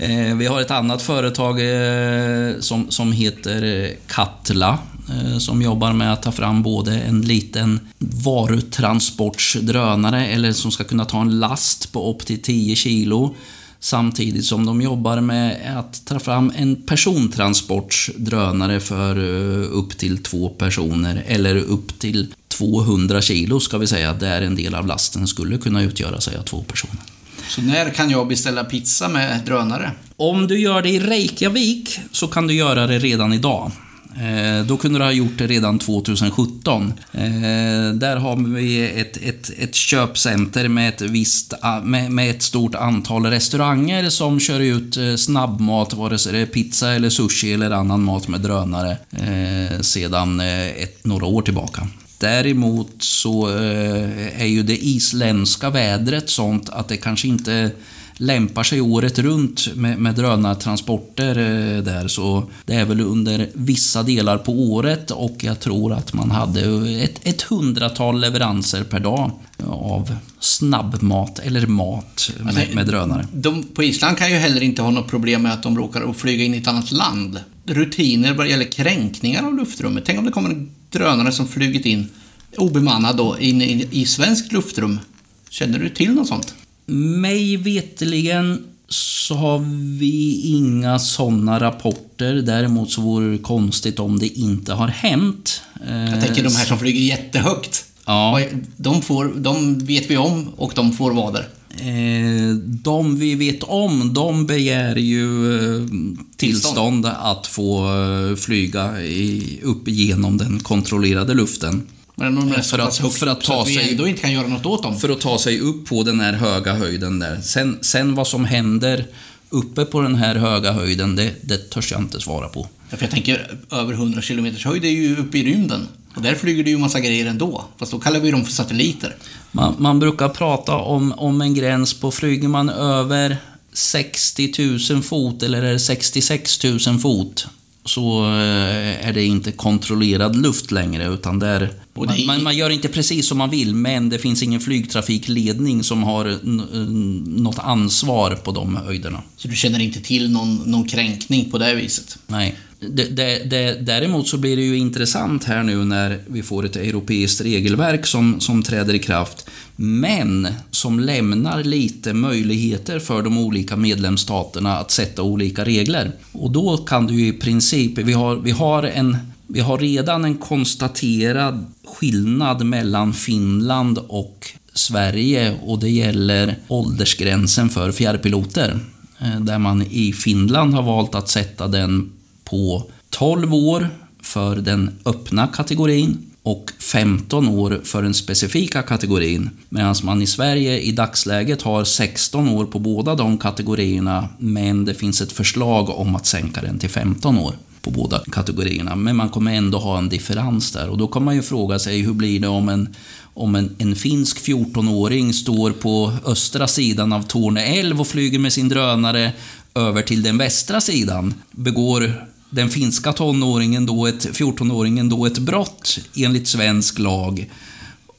S3: Eh, vi har ett annat företag eh, som, som heter eh, Katla eh, som jobbar med att ta fram både en liten varutransportsdrönare eller som ska kunna ta en last på upp till 10 kilo samtidigt som de jobbar med att ta fram en persontransportsdrönare för eh, upp till två personer eller upp till 200 kilo ska vi säga, där en del av lasten skulle kunna utgöra sig av två personer.
S1: Så när kan jag beställa pizza med drönare?
S3: Om du gör det i Reykjavik så kan du göra det redan idag. Eh, då kunde du ha gjort det redan 2017. Eh, där har vi ett, ett, ett köpcenter med ett, visst, ah, med, med, ett stort antal restauranger som kör ut eh, snabbmat, vare sig det är pizza eller sushi eller annan mat med drönare, eh, sedan eh, ett, några år tillbaka. Däremot så eh, är ju det isländska vädret sånt att det kanske inte lämpar sig året runt med, med drönartransporter eh, där. Så det är väl under vissa delar på året och jag tror att man hade ett, ett hundratal leveranser per dag av snabbmat eller mat med, alltså, med drönare.
S1: De på Island kan ju heller inte ha något problem med att de råkar flyga in i ett annat land. Rutiner vad gäller kränkningar av luftrummet. Tänk om det kommer en drönare som flugit in obemannad då in i, i svenskt luftrum. Känner du till något sånt?
S3: Mig veteligen så har vi inga sådana rapporter. Däremot så vore det konstigt om det inte har hänt.
S1: Jag tänker de här som flyger jättehögt. Ja. De, får, de vet vi om och de får vara där.
S3: Eh, de vi vet om, de begär ju eh, tillstånd att få eh, flyga upp genom den kontrollerade luften.
S1: Men de är för att, högt, för att ta sig, ändå inte kan göra något åt dem.
S3: För att ta sig upp på den här höga höjden där. Sen, sen vad som händer uppe på den här höga höjden, det, det törs jag inte svara på.
S1: För jag tänker, över 100 km höjd är ju uppe i rymden. Och där flyger det ju massa grejer ändå. Fast då kallar vi dem för satelliter.
S3: Man, man brukar prata om, om en gräns på, flyger man över 60 000 fot eller är det 66 000 fot så eh, är det inte kontrollerad luft längre utan där man, man, man gör inte precis som man vill men det finns ingen flygtrafikledning som har n- n- något ansvar på de höjderna.
S1: Så du känner inte till någon, någon kränkning på det viset?
S3: Nej. Det, det, det, däremot så blir det ju intressant här nu när vi får ett europeiskt regelverk som, som träder i kraft, men som lämnar lite möjligheter för de olika medlemsstaterna att sätta olika regler. Och då kan du ju i princip, vi har, vi har en vi har redan en konstaterad skillnad mellan Finland och Sverige och det gäller åldersgränsen för fjärrpiloter. Eh, där man i Finland har valt att sätta den på 12 år för den öppna kategorin och 15 år för den specifika kategorin. Medan man i Sverige i dagsläget har 16 år på båda de kategorierna, men det finns ett förslag om att sänka den till 15 år på båda kategorierna. Men man kommer ändå ha en differens där. Och då kan man ju fråga sig, hur blir det om en, om en, en finsk 14-åring står på östra sidan av Torne älv och flyger med sin drönare över till den västra sidan? Begår den finska tonåringen då ett, 14-åringen då ett brott enligt svensk lag?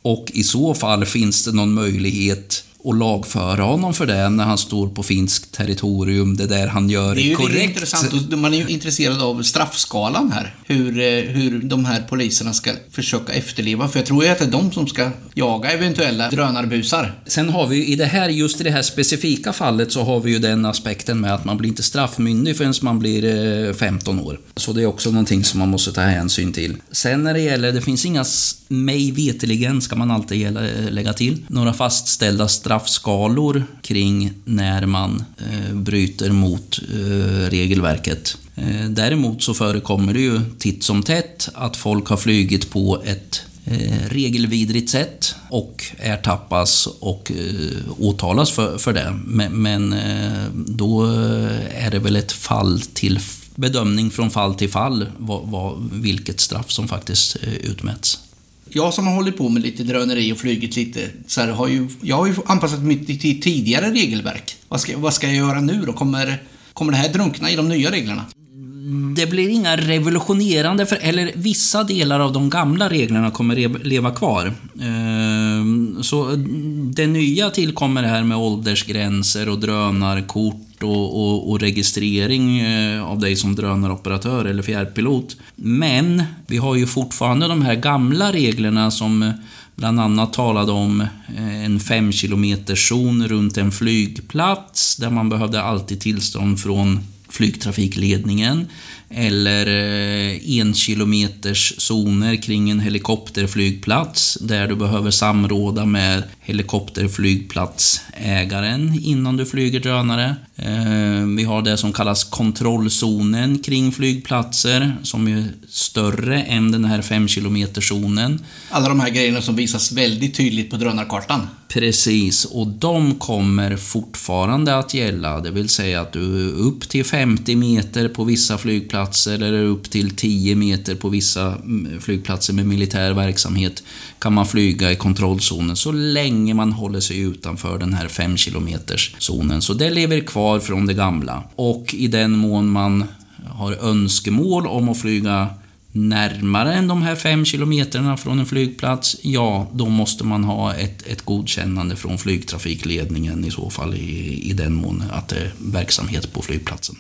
S3: Och i så fall finns det någon möjlighet att lagföra honom för det när han står på finskt territorium, det där han gör
S1: Det är ju
S3: korrekt.
S1: intressant. och Man är ju intresserad av straffskalan här. Hur, eh, hur de här poliserna ska försöka efterleva. För jag tror ju att det är de som ska jaga eventuella drönarbusar.
S3: Sen har vi ju i det här, just i det här specifika fallet så har vi ju den aspekten med att man blir inte straffmyndig förrän man blir eh, 15 år. Så det är också någonting som man måste ta hänsyn till. Sen när det gäller, det finns inga, mig veteligen ska man alltid lägga till, några fastställda straffskalor kring när man eh, bryter mot eh, regelverket. Eh, däremot så förekommer det ju titt som tätt att folk har flugit på ett eh, regelvidrigt sätt och ertappas och eh, åtalas för, för det. Men, men eh, då eh, är det väl ett fall till bedömning från fall till fall vad, vad, vilket straff som faktiskt eh, utmäts.
S1: Jag som har hållit på med lite dröneri och flugit lite, så här, har ju, jag har ju anpassat mig till tidigare regelverk. Vad ska, vad ska jag göra nu då? Kommer, kommer det här drunkna i de nya reglerna?
S3: Det blir inga revolutionerande, för, eller vissa delar av de gamla reglerna kommer leva kvar. Ehm, så mm, det nya tillkommer här med åldersgränser och drönarkort och, och, och registrering eh, av dig som drönaroperatör eller fjärrpilot. Men vi har ju fortfarande de här gamla reglerna som eh, bland annat talade om eh, en 5 km zon runt en flygplats där man behövde alltid tillstånd från flygtrafikledningen eller eh, en kilometers zoner kring en helikopterflygplats där du behöver samråda med helikopterflygplatsägaren innan du flyger drönare. Eh, vi har det som kallas kontrollzonen kring flygplatser som är större än den här 5 km zonen.
S1: Alla de här grejerna som visas väldigt tydligt på drönarkartan.
S3: Precis, och de kommer fortfarande att gälla. Det vill säga att du är upp till 50 meter på vissa flygplatser eller upp till 10 meter på vissa mm, flygplatser med militär verksamhet kan man flyga i kontrollzonen så länge man håller sig utanför den här 5 km zonen. Så det lever kvar från det gamla. Och i den mån man har önskemål om att flyga närmare än de här fem kilometerna från en flygplats, ja, då måste man ha ett, ett godkännande från flygtrafikledningen i så fall i, i den mån att det är verksamhet på flygplatsen.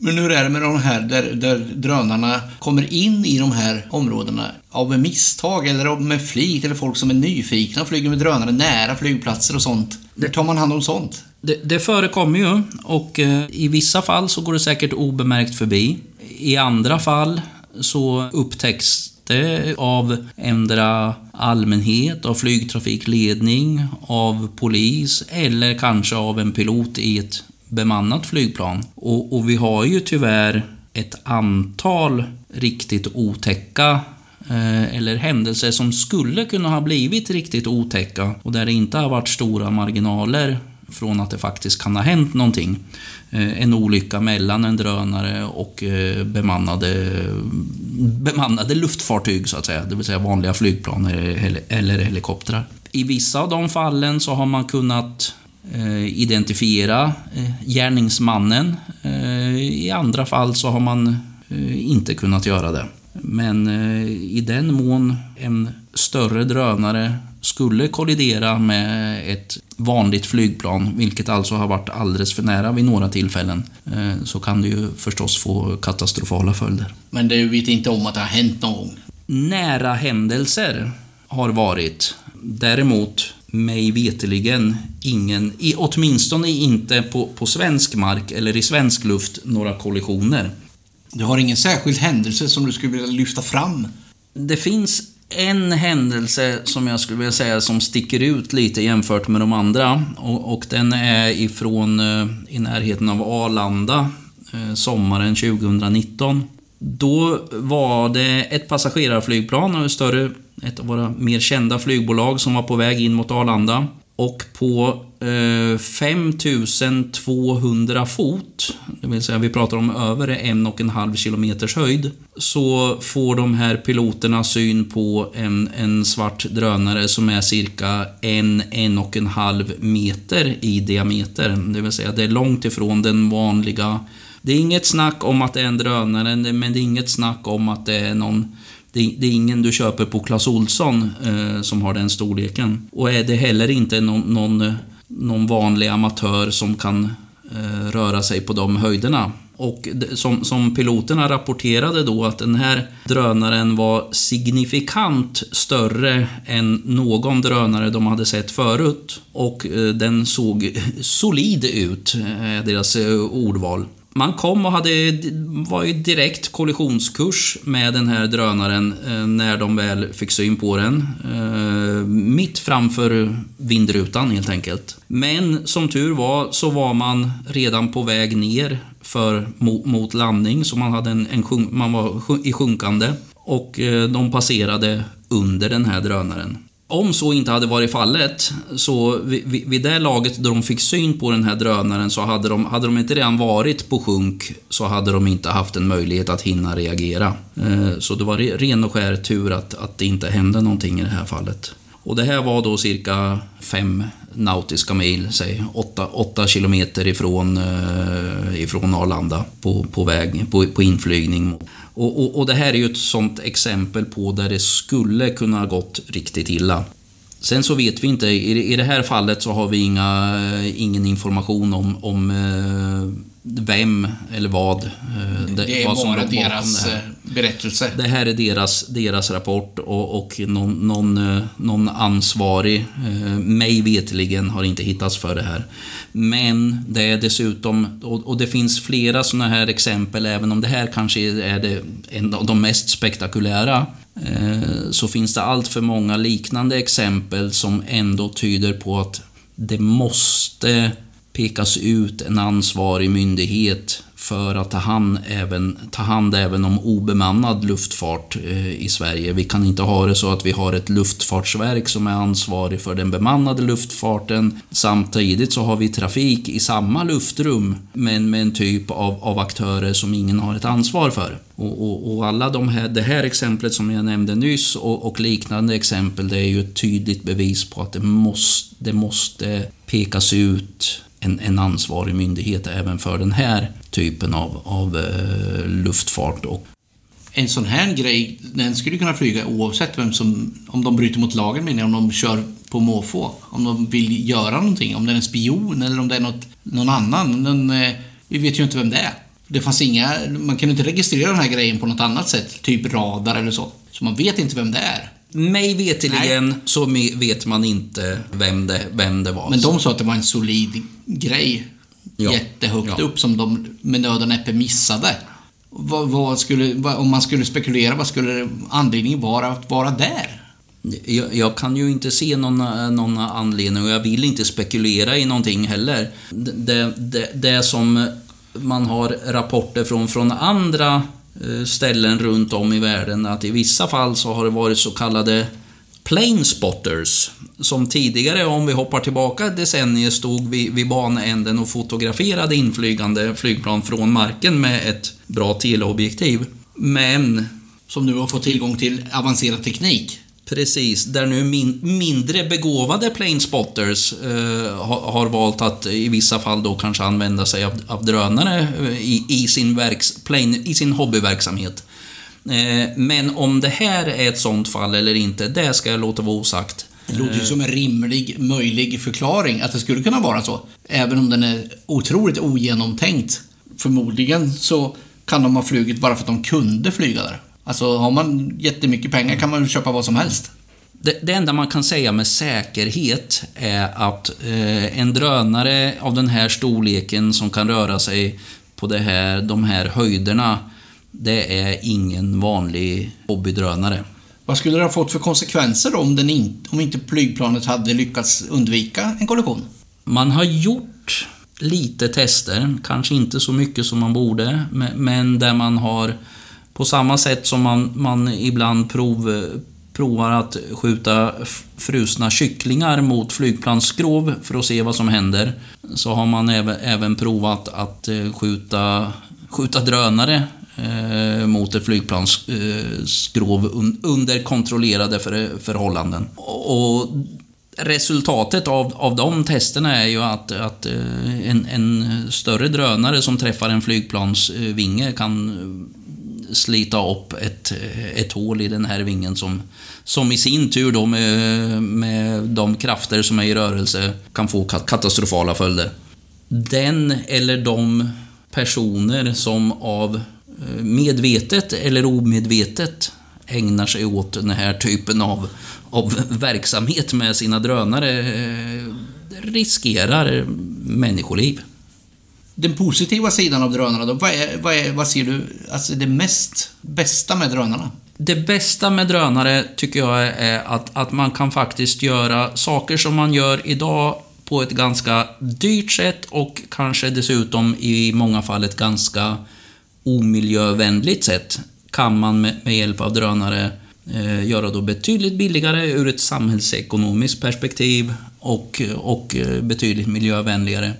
S1: Men hur är det med de här där, där drönarna kommer in i de här områdena av misstag eller med flit eller folk som är nyfikna och flyger med drönare nära flygplatser och sånt? Hur tar man hand om sånt?
S3: Det, det förekommer ju och eh, i vissa fall så går det säkert obemärkt förbi. I andra fall så upptäcks det av ändra allmänhet, av flygtrafikledning, av polis eller kanske av en pilot i ett bemannat flygplan. Och, och vi har ju tyvärr ett antal riktigt otäcka eh, eller händelser som skulle kunna ha blivit riktigt otäcka och där det inte har varit stora marginaler från att det faktiskt kan ha hänt någonting. Eh, en olycka mellan en drönare och eh, bemannade, bemannade luftfartyg, så att säga. Det vill säga vanliga flygplan eller helikoptrar. I vissa av de fallen så har man kunnat eh, identifiera gärningsmannen. I andra fall så har man inte kunnat göra det. Men i den mån en större drönare skulle kollidera med ett vanligt flygplan, vilket alltså har varit alldeles för nära vid några tillfällen, eh, så kan det ju förstås få katastrofala följder.
S1: Men du vet inte om att det har hänt någon gång?
S3: Nära händelser har varit. Däremot, mig veteligen ingen, åtminstone inte på, på svensk mark eller i svensk luft, några kollisioner.
S1: Du har ingen särskild händelse som du skulle vilja lyfta fram?
S3: Det finns en händelse som jag skulle vilja säga som sticker ut lite jämfört med de andra. Och, och den är ifrån eh, i närheten av Arlanda eh, sommaren 2019. Då var det ett passagerarflygplan, större, ett av våra mer kända flygbolag som var på väg in mot Arlanda. Och på eh, 5200 fot, det vill säga vi pratar om över en och en halv kilometers höjd, så får de här piloterna syn på en, en svart drönare som är cirka en, en och en halv meter i diameter. Det vill säga det är långt ifrån den vanliga det är inget snack om att det är en drönare, men det är inget snack om att det är någon det, det, är ingen du köper på Clas Olsson eh, som har den storleken. Och är det heller inte någon, någon, någon vanlig amatör som kan eh, röra sig på de höjderna. Och som, som piloterna rapporterade då att den här drönaren var signifikant större än någon drönare de hade sett förut. Och eh, den såg solid ut, eh, deras eh, ordval. Man kom och hade, var i direkt kollisionskurs med den här drönaren eh, när de väl fick syn på den. Eh, mitt framför vindrutan helt enkelt. Men som tur var så var man redan på väg ner för, mot, mot landning, så man, hade en, en, man var i sjunkande. Och eh, de passerade under den här drönaren. Om så inte hade varit fallet, så vid, vid det laget då de fick syn på den här drönaren så hade de, hade de inte redan varit på sjunk så hade de inte haft en möjlighet att hinna reagera. Eh, så det var ren och skär tur att, att det inte hände någonting i det här fallet. Och det här var då cirka fem nautiska mil, säg 8 kilometer ifrån, eh, ifrån Arlanda på, på väg, på, på inflygning. Och, och, och, det här är ju ett sånt exempel på där det skulle kunna ha gått riktigt illa. Sen så vet vi inte, i, i det här fallet så har vi inga, ingen information om, om eh, vem eller vad. Eh,
S1: det, det är vad bara deras eh, berättelse.
S3: Det här är deras, deras rapport och, och någon, någon, eh, någon ansvarig, eh, mig veteligen har inte hittats för det här. Men det är dessutom, och, det finns flera sådana här exempel, även om det här kanske är det, en av de mest spektakulära, eh, så finns det allt för många liknande exempel som ändå tyder på att det måste pekas ut en ansvarig myndighet för att ta hand även, ta hand även om obemannad luftfart eh, i Sverige. Vi kan inte ha det så att vi har ett luftfartsverk som är ansvarig för den bemannade luftfarten. Samtidigt så har vi trafik i samma luftrum, men med en typ av, av aktörer som ingen har ett ansvar för. Och, och, och alla de här, det här exemplet som jag nämnde nyss och, och, liknande exempel, det är ju ett tydligt bevis på att det måste, det måste pekas ut en, en ansvarig myndighet även för den här typen av, av eh, luftfart. Och
S1: en sån här grej, den skulle kunna flyga oavsett vem som, om de bryter mot lagen menar jag, om de kör på måfå. Om de vill göra någonting, om det är en spion eller om det är något, någon annan. Den, eh, vi vet ju inte vem det är. Det fanns inga, man kunde inte registrera den här grejen på något annat sätt, typ radar eller så. Så man vet inte vem det är.
S3: Mig veteligen så vet man inte vem det, vem det var.
S1: Men de sa att det var en solid grej. Ja. Jättehögt ja. upp som de med nöd och näppe missade. Vad, vad skulle, vad, om man skulle spekulera, vad skulle anledningen vara att vara där?
S3: Jag, jag, kan ju inte se någon, någon anledning och jag vill inte spekulera i någonting heller. Det, det, det som man har rapporter från, från andra Eh, ställen runt om i världen att i vissa fall så har det varit så kallade “plane spotters” som tidigare, om vi hoppar tillbaka decennier, stod vid, vid banänden och fotograferade inflygande flygplan från marken med ett bra teleobjektiv. Men
S1: Som nu har fått tillgång till avancerad teknik.
S3: Precis, där nu min, mindre begåvade planespotters eh, har, har valt att i vissa fall då kanske använda sig av, av drönare eh, i, i, sin verks, plane, i sin hobbyverksamhet. Eh, men om det här är ett sånt fall eller inte, det ska jag låta vara osagt.
S1: Det låter ju som en rimlig, möjlig förklaring att det skulle kunna vara så. Även om den är otroligt ogenomtänkt. Förmodligen så kan de ha flugit bara för att de kunde flyga där. Alltså har man jättemycket pengar kan man köpa vad som helst.
S3: Det, det enda man kan säga med säkerhet är att eh, en drönare av den här storleken som kan röra sig på det här, de här höjderna, det är ingen vanlig hobbydrönare.
S1: Vad skulle det ha fått för konsekvenser då om, den in, om inte flygplanet hade lyckats undvika en kollision?
S3: Man har gjort lite tester, kanske inte så mycket som man borde, me- men där man har på samma sätt som man, man ibland prov, provar att skjuta frusna kycklingar mot flygplansskrov för att se vad som händer, så har man även, även provat att eh, skjuta, skjuta drönare eh, mot ett flygplansskrov un, under kontrollerade för, förhållanden. Och Resultatet av, av de testerna är ju att, att eh, en, en större drönare som träffar en flygplansvinge kan slita upp ett, ett hål i den här vingen som, som i sin tur då med, med de krafter som är i rörelse kan få katastrofala följder. Den eller de personer som av eh, medvetet eller omedvetet ägnar sig åt den här typen av, av verksamhet med sina drönare eh, riskerar människoliv.
S1: Den positiva sidan av drönarna då, vad, är, vad, är, vad ser du, alltså det mest bästa med drönarna?
S3: Det bästa med drönare tycker jag är att, att man kan faktiskt göra saker som man gör idag på ett ganska dyrt sätt och kanske dessutom i många fall ett ganska omiljövänligt sätt kan man med, med hjälp av drönare eh, göra då betydligt billigare ur ett samhällsekonomiskt perspektiv och, och eh, betydligt miljövänligare.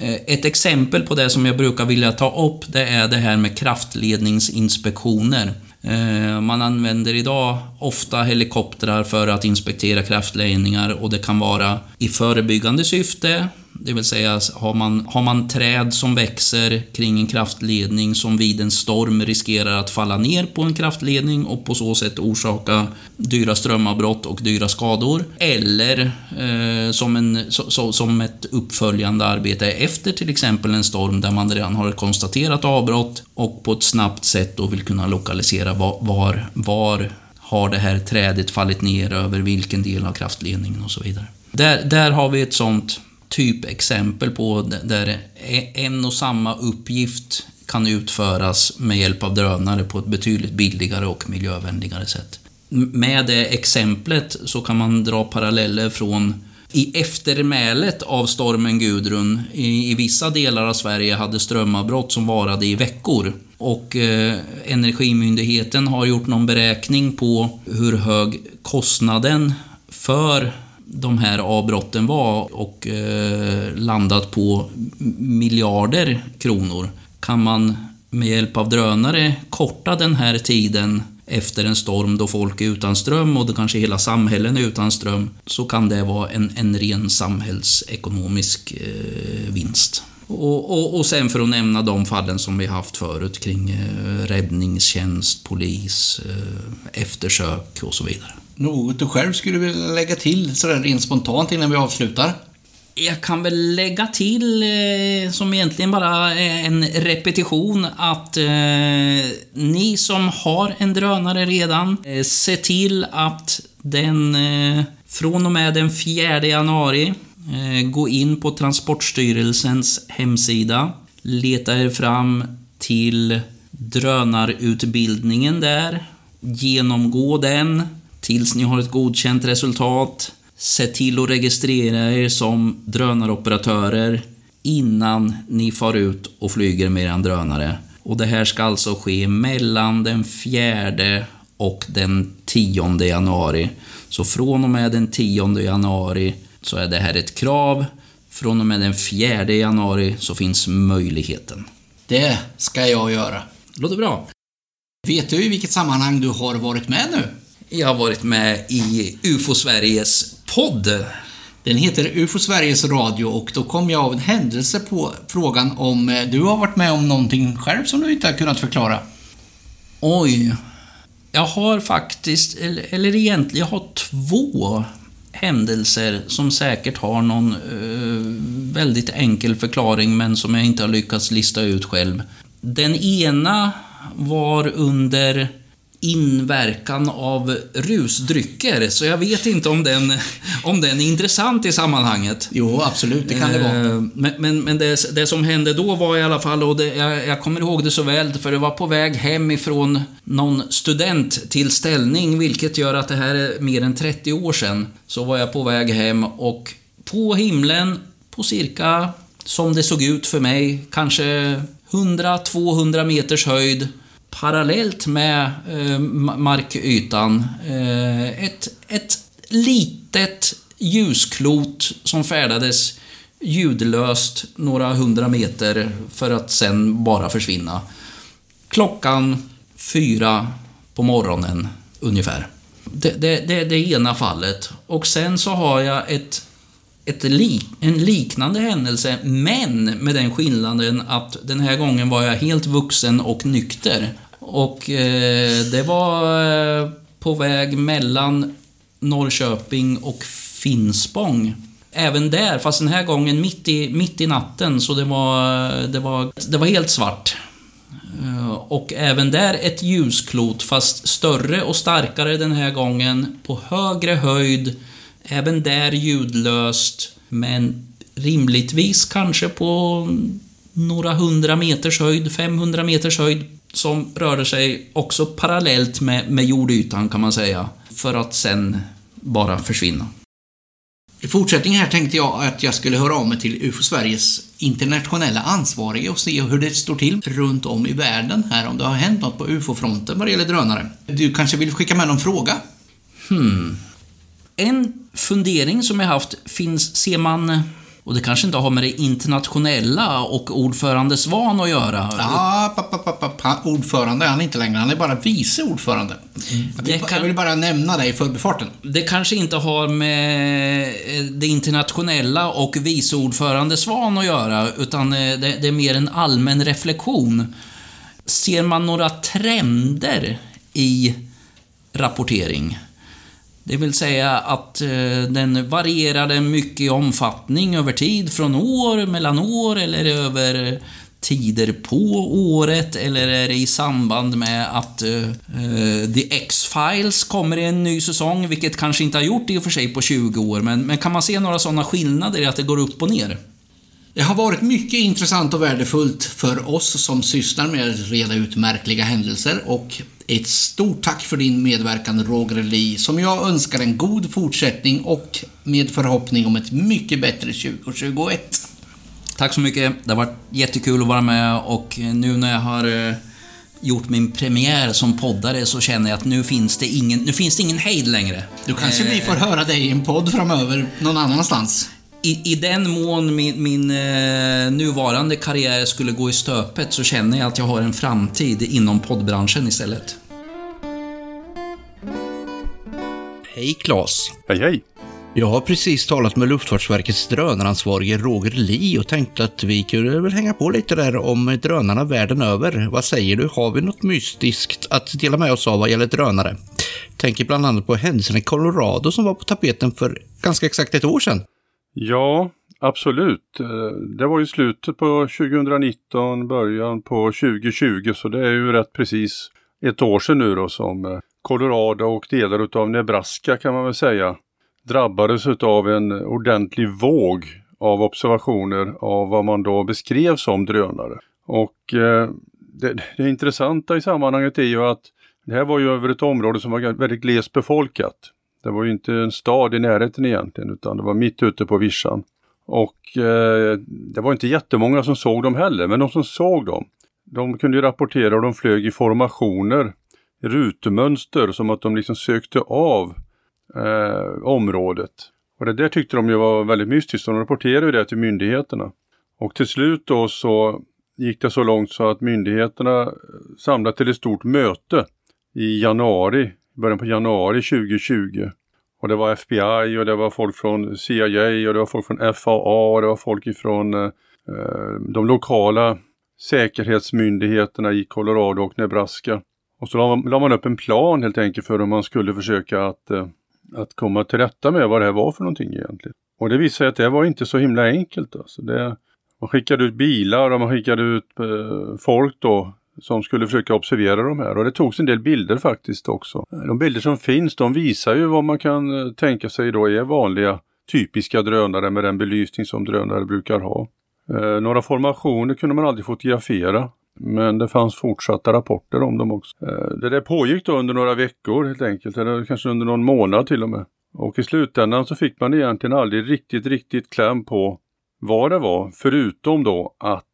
S3: Eh, ett exempel på det som jag brukar vilja ta upp, det är det här med kraftledningsinspektioner. Eh, man använder idag ofta helikoptrar för att inspektera kraftledningar och det kan vara i förebyggande syfte, det vill säga har man, har man träd som växer kring en kraftledning som vid en storm riskerar att falla ner på en kraftledning och på så sätt orsaka dyra strömavbrott och dyra skador. Eller eh, som, en, så, så, som ett uppföljande arbete efter till exempel en storm där man redan har konstaterat avbrott och på ett snabbt sätt då vill kunna lokalisera var, var, var har det här trädet fallit ner över vilken del av kraftledningen och så vidare. Där, där har vi ett sånt typexempel på där e- en och samma uppgift kan utföras med hjälp av drönare på ett betydligt billigare och miljövänligare sätt. Med det exemplet så kan man dra paralleller från i eftermälet av stormen Gudrun, i, i vissa delar av Sverige hade strömavbrott som varade i veckor. Och eh, Energimyndigheten har gjort någon beräkning på hur hög kostnaden för de här avbrotten var och eh, landat på miljarder kronor. Kan man med hjälp av drönare korta den här tiden efter en storm då folk är utan ström och då kanske hela samhällen är utan ström, så kan det vara en, en ren samhällsekonomisk eh, vinst. Och, och, och sen för att nämna de fallen som vi haft förut kring eh, räddningstjänst, polis, eh, eftersök och så vidare.
S1: Något du själv skulle vilja lägga till sådär rent spontant innan vi avslutar?
S3: Jag kan väl lägga till, eh, som egentligen bara är en repetition, att eh, ni som har en drönare redan, eh, se till att den eh, från och med den 4 januari eh, gå in på Transportstyrelsens hemsida, leta er fram till drönarutbildningen där, genomgå den tills ni har ett godkänt resultat. Se till att registrera er som drönaroperatörer innan ni far ut och flyger med er drönare. Och det här ska alltså ske mellan den 4 och den 10 januari. Så från och med den 10 januari så är det här ett krav. Från och med den 4 januari så finns möjligheten.
S1: Det ska jag göra.
S3: Låter bra.
S1: Vet du i vilket sammanhang du har varit med nu?
S3: Jag har varit med i UFO Sveriges podd.
S1: Den heter UFO Sveriges Radio och då kom jag av en händelse på frågan om eh, du har varit med om någonting själv som du inte har kunnat förklara.
S3: Oj. Jag har faktiskt, eller, eller egentligen, jag har två händelser som säkert har någon eh, väldigt enkel förklaring men som jag inte har lyckats lista ut själv. Den ena var under inverkan av rusdrycker, så jag vet inte om den, om den är intressant i sammanhanget.
S1: Jo, absolut, det kan det vara.
S3: Eh, Men, men, men det, det som hände då var i alla fall, och det, jag, jag kommer ihåg det så väl, för det var på väg hem ifrån någon studenttillställning, vilket gör att det här är mer än 30 år sedan. Så var jag på väg hem och på himlen, på cirka, som det såg ut för mig, kanske 100-200 meters höjd, parallellt med eh, markytan, eh, ett, ett litet ljusklot som färdades ljudlöst några hundra meter för att sen bara försvinna. Klockan fyra på morgonen ungefär. Det, det, det är det ena fallet. Och sen så har jag ett, ett lik, en liknande händelse, men med den skillnaden att den här gången var jag helt vuxen och nykter. Och eh, det var eh, på väg mellan Norrköping och Finspång. Även där, fast den här gången mitt i, mitt i natten, så det var, det var, det var helt svart. Eh, och även där ett ljusklot, fast större och starkare den här gången, på högre höjd. Även där ljudlöst, men rimligtvis kanske på några hundra meters höjd, 500 meters höjd, som rörde sig också parallellt med, med jordytan kan man säga, för att sen bara försvinna.
S1: I fortsättningen här tänkte jag att jag skulle höra av mig till UFO Sveriges internationella ansvariga och se hur det står till runt om i världen här, om det har hänt något på UFO-fronten vad det gäller drönare. Du kanske vill skicka med någon fråga?
S3: En fundering som jag haft finns, ser man, och det kanske inte har med det internationella och ordförande Svan att göra.
S1: Ja, pa, pa, pa, pa, pa. ordförande är han inte längre, han är bara vice ordförande. Jag, vill,
S3: kan-
S1: jag vill bara nämna det i förbifarten.
S3: Det kanske inte har med eh, det internationella och vice ordförande Svan att göra, utan eh, det, det är mer en allmän reflektion. Ser man några trender i rapportering? Det vill säga att eh, den varierade mycket i omfattning över tid, från år, mellan år eller över tider på året eller är det i samband med att uh, The X-Files kommer i en ny säsong, vilket kanske inte har gjort det i och för sig på 20 år, men, men kan man se några sådana skillnader i att det går upp och ner?
S1: Det har varit mycket intressant och värdefullt för oss som sysslar med att reda ut märkliga händelser och ett stort tack för din medverkan Roger Lee, som jag önskar en god fortsättning och med förhoppning om ett mycket bättre 2021.
S3: Tack så mycket. Det har varit jättekul att vara med och nu när jag har eh, gjort min premiär som poddare så känner jag att nu finns det ingen, nu finns det ingen hejd längre.
S1: Då kanske vi får höra dig i en podd framöver någon annanstans.
S3: I, I den mån min, min eh, nuvarande karriär skulle gå i stöpet så känner jag att jag har en framtid inom poddbranschen istället.
S4: Hej Claes!
S5: Hej hej!
S4: Jag har precis talat med Luftfartsverkets drönaransvarige Roger Li och tänkte att vi kunde väl hänga på lite där om drönarna världen över. Vad säger du? Har vi något mystiskt att dela med oss av vad gäller drönare? Tänker bland annat på händelsen i Colorado som var på tapeten för ganska exakt ett år sedan.
S5: Ja, absolut. Eh, det var ju slutet på 2019, början på 2020, så det är ju rätt precis ett år sedan nu då som eh, Colorado och delar utav Nebraska kan man väl säga drabbades utav en ordentlig våg av observationer av vad man då beskrev som drönare. Och eh, det, det intressanta i sammanhanget är ju att det här var ju över ett område som var väldigt glest befolkat. Det var ju inte en stad i närheten egentligen utan det var mitt ute på vischan. Och eh, det var inte jättemånga som såg dem heller, men de som såg dem, de kunde ju rapportera och de flög i formationer rutemönster som att de liksom sökte av eh, området. Och det där tyckte de ju var väldigt mystiskt, de rapporterade ju det till myndigheterna. Och till slut då så gick det så långt så att myndigheterna eh, samlade till ett stort möte i januari, början på januari 2020. Och det var FBI och det var folk från CIA och det var folk från FAA och det var folk ifrån eh, eh, de lokala säkerhetsmyndigheterna i Colorado och Nebraska. Och så la man upp en plan helt enkelt för hur man skulle försöka att, eh, att komma till rätta med vad det här var för någonting egentligen. Och det visade sig att det var inte så himla enkelt. Alltså. Det, man skickade ut bilar och man skickade ut eh, folk då som skulle försöka observera de här och det togs en del bilder faktiskt också. De bilder som finns de visar ju vad man kan eh, tänka sig då är vanliga typiska drönare med den belysning som drönare brukar ha. Eh, några formationer kunde man aldrig fotografera men det fanns fortsatta rapporter om dem också. Eh, det där pågick då under några veckor helt enkelt, eller kanske under någon månad till och med. Och i slutändan så fick man egentligen aldrig riktigt, riktigt kläm på vad det var, förutom då att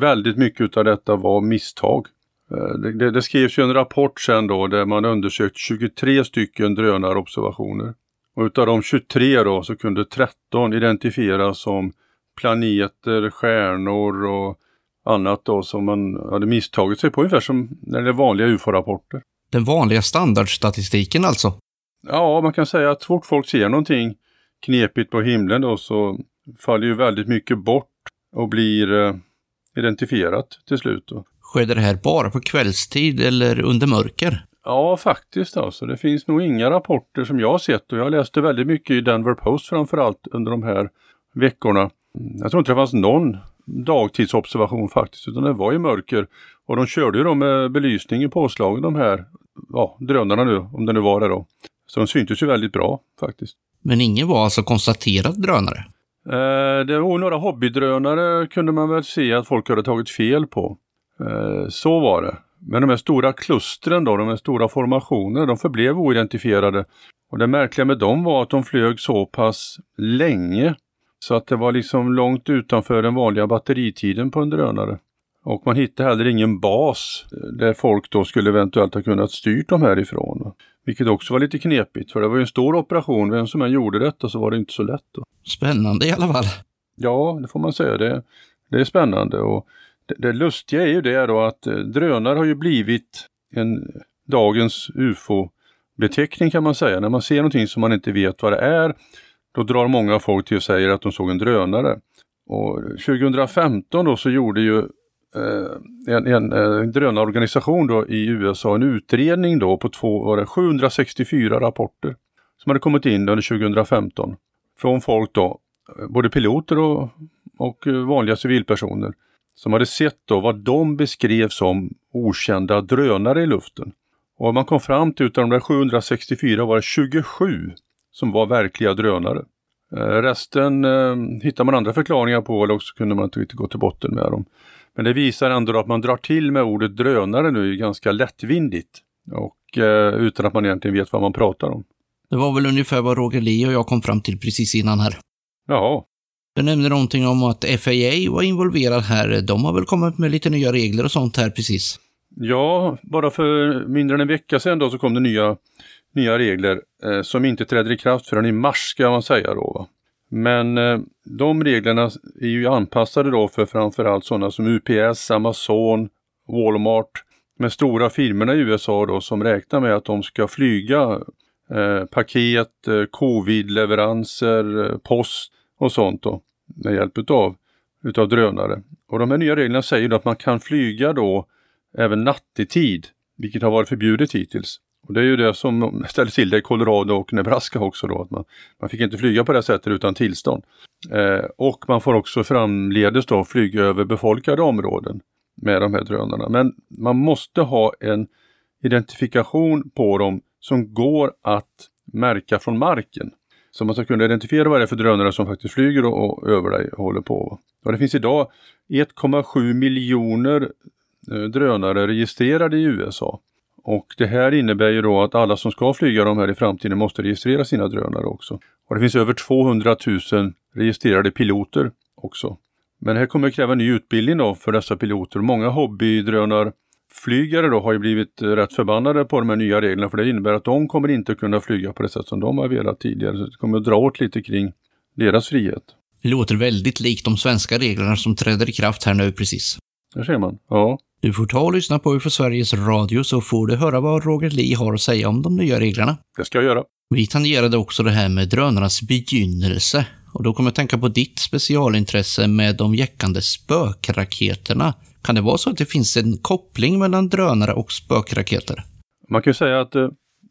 S5: väldigt mycket av detta var misstag. Eh, det, det, det skrevs ju en rapport sen då där man undersökt 23 stycken drönarobservationer. Och utav de 23 då så kunde 13 identifieras som planeter, stjärnor och annat då som man hade misstagit sig på ungefär som när det är vanliga ufo-rapporter.
S4: Den vanliga standardstatistiken alltså?
S5: Ja, man kan säga att så fort folk ser någonting knepigt på himlen då så faller ju väldigt mycket bort och blir eh, identifierat till slut. Då.
S4: Sker det här bara på kvällstid eller under mörker?
S5: Ja, faktiskt alltså. Det finns nog inga rapporter som jag har sett och jag läste väldigt mycket i Denver Post framförallt under de här veckorna. Jag tror inte det fanns någon dagtidsobservation faktiskt, utan det var i mörker. Och de körde ju då med belysningen påslagen de här ja, drönarna nu, om det nu var det då. Så de syntes ju väldigt bra faktiskt.
S4: Men ingen var alltså konstaterad drönare?
S5: Eh, det var några hobbydrönare kunde man väl se att folk hade tagit fel på. Eh, så var det. Men de här stora klustren då, de här stora formationerna, de förblev oidentifierade. Och det märkliga med dem var att de flög så pass länge så att det var liksom långt utanför den vanliga batteritiden på en drönare. Och man hittade heller ingen bas där folk då skulle eventuellt ha kunnat styrt dem härifrån. Vilket också var lite knepigt för det var ju en stor operation. Vem som än gjorde detta så var det inte så lätt. Då.
S4: Spännande i alla fall.
S5: Ja, det får man säga. Det, det är spännande och det, det lustiga är ju det då att eh, drönare har ju blivit en dagens ufo-beteckning kan man säga. När man ser någonting som man inte vet vad det är, då drar många folk till och säger att de såg en drönare. Och 2015 då så gjorde ju eh, Eh, en, en, en drönarorganisation då i USA en utredning då på två, det 764 rapporter som hade kommit in under 2015 från folk då, eh, både piloter och, och vanliga civilpersoner som hade sett då vad de beskrev som okända drönare i luften. Och man kom fram till utav de där 764 var det 27 som var verkliga drönare. Eh, resten eh, hittar man andra förklaringar på eller också kunde man inte gå till botten med dem. Men det visar ändå att man drar till med ordet drönare nu ganska lättvindigt och eh, utan att man egentligen vet vad man pratar om.
S4: Det var väl ungefär vad Roger Lee och jag kom fram till precis innan här.
S5: Jaha.
S4: Du nämnde någonting om att FAA var involverad här. De har väl kommit med lite nya regler och sånt här precis?
S5: Ja, bara för mindre än en vecka sedan då så kom det nya, nya regler eh, som inte träder i kraft förrän i mars ska man säga då. Va? Men eh, de reglerna är ju anpassade då för framförallt sådana som UPS, Amazon, Walmart, med stora firmorna i USA då som räknar med att de ska flyga eh, paket, eh, covid-leveranser, eh, post och sånt då med hjälp utav, utav drönare. Och de här nya reglerna säger då att man kan flyga då även nattetid, vilket har varit förbjudet hittills. Och det är ju det som ställde till det i Colorado och Nebraska också då, att man, man fick inte flyga på det sättet utan tillstånd. Eh, och man får också framledes då flyga över befolkade områden med de här drönarna. Men man måste ha en identifikation på dem som går att märka från marken. Så man ska kunna identifiera vad det är för drönare som faktiskt flyger och, och över dig och håller på. Och det finns idag 1,7 miljoner eh, drönare registrerade i USA. Och det här innebär ju då att alla som ska flyga de här i framtiden måste registrera sina drönare också. Och det finns över 200 000 registrerade piloter också. Men det här kommer att kräva ny utbildning då för dessa piloter. Många hobbydrönar flygare då har ju blivit eh, rätt förbannade på de här nya reglerna för det innebär att de kommer inte kunna flyga på det sätt som de har velat tidigare. Så det kommer att dra åt lite kring deras frihet.
S4: Det låter väldigt likt de svenska reglerna som träder i kraft här nu precis.
S5: Där ser man. Ja.
S4: Du får ta och lyssna på UFO Sveriges Radio så får du höra vad Roger Lee har att säga om de nya reglerna.
S5: Det ska jag göra.
S4: Vi tangerade också det här med drönarnas begynnelse och då kommer jag tänka på ditt specialintresse med de jäckande spökraketerna. Kan det vara så att det finns en koppling mellan drönare och spökraketer?
S5: Man kan ju säga att eh,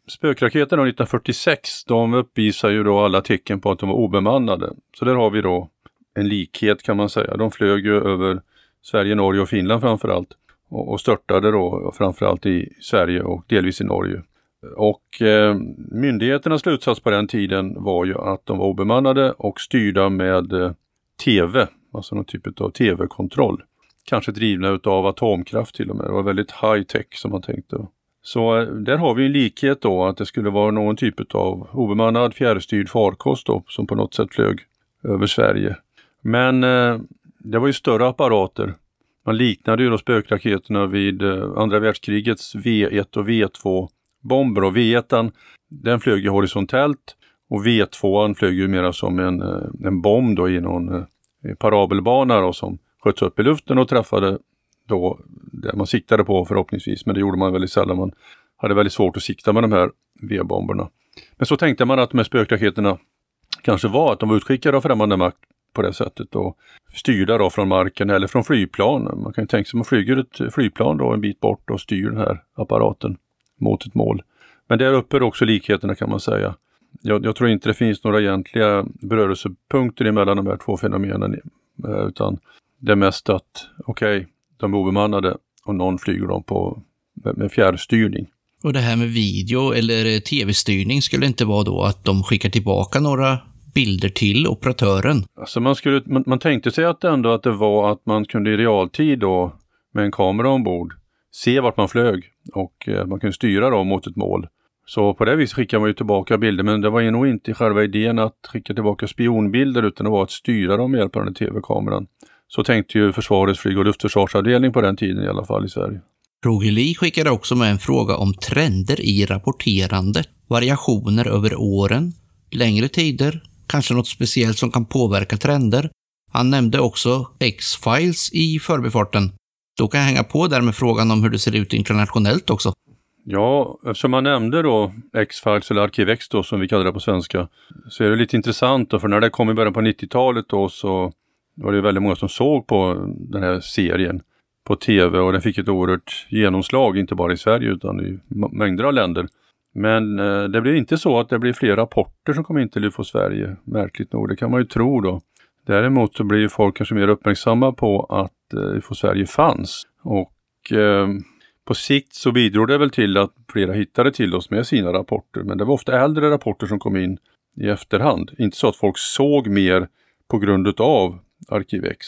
S5: spökraketerna 1946, de uppvisar ju då alla tecken på att de var obemannade. Så där har vi då en likhet kan man säga. De flög ju över Sverige, Norge och Finland framförallt och, och störtade då framförallt i Sverige och delvis i Norge. Och eh, myndigheternas slutsats på den tiden var ju att de var obemannade och styrda med eh, TV, alltså någon typ av TV-kontroll. Kanske drivna utav atomkraft till och med. Det var väldigt high tech som man tänkte. Så eh, där har vi en likhet då att det skulle vara någon typ av obemannad fjärrstyrd farkost då, som på något sätt flög över Sverige. Men eh, det var ju större apparater. Man liknade ju då spökraketerna vid eh, andra världskrigets V1 och V2 bomber och V1 den flög ju horisontellt och V2 flög ju mera som en, eh, en bomb då i någon eh, parabelbana då, som sköts upp i luften och träffade då det man siktade på förhoppningsvis, men det gjorde man väldigt sällan. Man hade väldigt svårt att sikta med de här V-bomberna. Men så tänkte man att de här spökraketerna kanske var att de var utskickade av främmande makt på det sättet och styrda då från marken eller från flygplan. Man kan ju tänka sig att man flyger ett flygplan då en bit bort och styr den här apparaten mot ett mål. Men där uppe är också likheterna kan man säga. Jag, jag, tror inte det finns några egentliga berörelsepunkter emellan de här två fenomenen. Eh, utan det är mest att, okej, okay, de är obemannade och någon flyger dem på, med, med fjärrstyrning.
S4: Och det här med video eller eh, tv-styrning skulle inte vara då att de skickar tillbaka några bilder till operatören?
S5: Alltså man, skulle, man, man tänkte sig att ändå att det var att man kunde i realtid då med en kamera ombord se vart man flög och eh, man kunde styra då mot ett mål. Så på det viset skickar man ju tillbaka bilder, men det var ju nog inte själva idén att skicka tillbaka spionbilder utan det var att styra dem med hjälp av den tv-kameran. Så tänkte ju Försvarets flyg och luftförsvarsavdelning på den tiden i alla fall i Sverige.
S4: Roger Lee skickade också med en fråga om trender i rapporterandet, variationer över åren, längre tider, kanske något speciellt som kan påverka trender. Han nämnde också X-Files i förbifarten. Då kan jag hänga på där med frågan om hur det ser ut internationellt också.
S5: Ja, eftersom man nämnde då X-Files eller Arkivex då som vi kallar det på svenska, så är det lite intressant då, för när det kom i början på 90-talet då så var det väldigt många som såg på den här serien på tv och den fick ett oerhört genomslag, inte bara i Sverige utan i mängder av länder. Men eh, det blev inte så att det blev fler rapporter som kom in till UFO Sverige, märkligt nog. Det kan man ju tro då. Däremot så blir folk kanske mer uppmärksamma på att eh, UFO Sverige fanns. Och eh, på sikt så bidrog det väl till att flera hittade till oss med sina rapporter. Men det var ofta äldre rapporter som kom in i efterhand. Inte så att folk såg mer på grund utav Arkivex.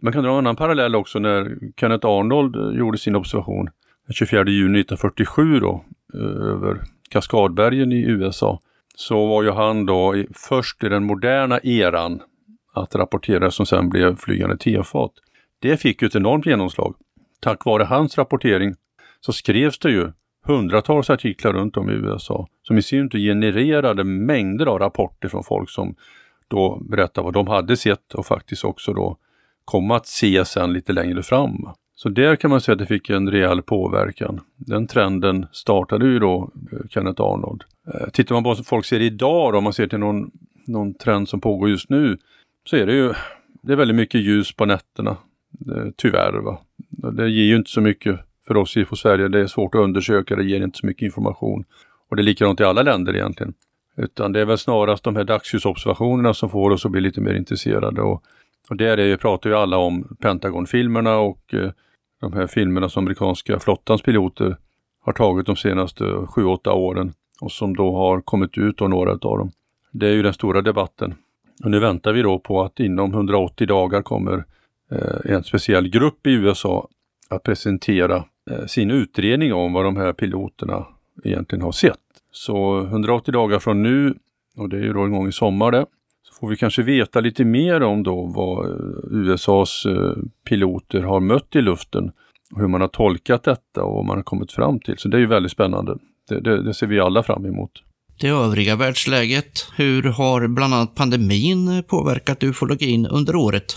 S5: Man kan dra en annan parallell också när Kenneth Arnold eh, gjorde sin observation den 24 juni 1947 då, eh, över Kaskadbergen i USA. Så var ju han då först i den moderna eran att rapportera som sen blev flygande tefat. Det fick ju ett enormt genomslag. Tack vare hans rapportering så skrevs det ju hundratals artiklar runt om i USA som i sin tur genererade mängder av rapporter från folk som då berättade vad de hade sett och faktiskt också då kom att se sen lite längre fram. Så där kan man säga att det fick en rejäl påverkan. Den trenden startade ju då eh, Kenneth Arnold. Eh, tittar man på vad folk ser idag då, om man ser till någon, någon trend som pågår just nu, så är det ju det är väldigt mycket ljus på nätterna. Eh, tyvärr. Va? Det ger ju inte så mycket för oss i Sverige. Det är svårt att undersöka, det ger inte så mycket information. Och det är likadant i alla länder egentligen. Utan det är väl snarast de här dagsljusobservationerna som får oss att bli lite mer intresserade. Och, och där är, pratar ju alla om Pentagon-filmerna och eh, de här filmerna som amerikanska flottans piloter har tagit de senaste 7-8 åren och som då har kommit ut och några av dem. Det är ju den stora debatten. Och nu väntar vi då på att inom 180 dagar kommer eh, en speciell grupp i USA att presentera eh, sin utredning om vad de här piloterna egentligen har sett. Så 180 dagar från nu, och det är ju då en gång i sommar det, får vi kanske veta lite mer om då vad eh, USAs eh, piloter har mött i luften hur man har tolkat detta och vad man har kommit fram till. Så det är ju väldigt spännande. Det, det, det ser vi alla fram emot.
S4: Det övriga världsläget, hur har bland annat pandemin påverkat ufologin under året?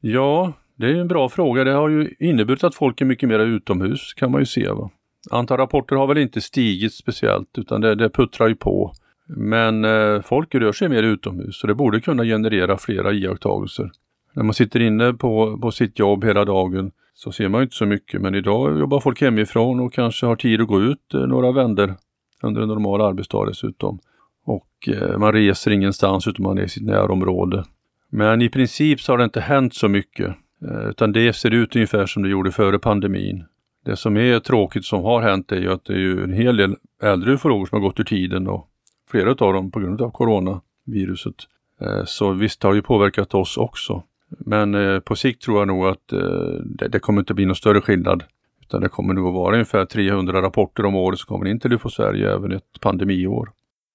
S5: Ja, det är en bra fråga. Det har ju inneburit att folk är mycket mer utomhus kan man ju se. Va? Antal rapporter har väl inte stigit speciellt utan det, det puttrar ju på. Men eh, folk rör sig mer utomhus så det borde kunna generera flera iakttagelser. När man sitter inne på, på sitt jobb hela dagen så ser man inte så mycket men idag jobbar folk hemifrån och kanske har tid att gå ut eh, några vänder under en normal arbetsdag dessutom. Och eh, man reser ingenstans utan man är i sitt närområde. Men i princip så har det inte hänt så mycket eh, utan det ser ut ungefär som det gjorde före pandemin. Det som är tråkigt som har hänt är ju att det är ju en hel del äldre ufologer som har gått ur tiden och flera av dem på grund av coronaviruset. Eh, så visst har det ju påverkat oss också. Men eh, på sikt tror jag nog att eh, det kommer inte bli någon större skillnad. Utan det kommer nog att vara ungefär 300 rapporter om året som kommer in till UFO Sverige även ett pandemiår.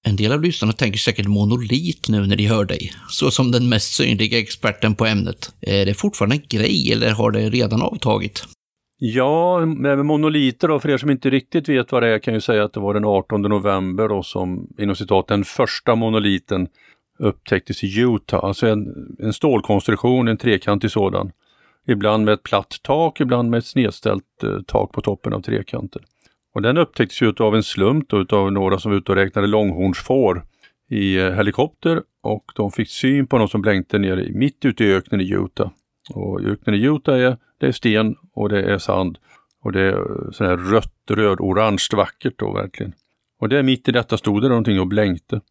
S4: En del av lyssnarna tänker säkert monolit nu när de hör dig, så som den mest synliga experten på ämnet. Är det fortfarande en grej eller har det redan avtagit?
S5: Ja, med monoliter då, för er som inte riktigt vet vad det är kan jag säga att det var den 18 november då som inom citat den första monoliten upptäcktes i Utah, alltså en, en stålkonstruktion, en trekantig sådan. Ibland med ett platt tak, ibland med ett snedställt eh, tak på toppen av trekanten. Och den upptäcktes ju av en slump då, utav några som var ute och räknade långhornsfår i eh, helikopter och de fick syn på något som blänkte ner mitt ute i öknen i Utah. Och öknen i Utah är, det är sten och det är sand och det är eh, sån här rött, röd, orange vackert då verkligen. Och där mitt i detta stod det någonting och blänkte.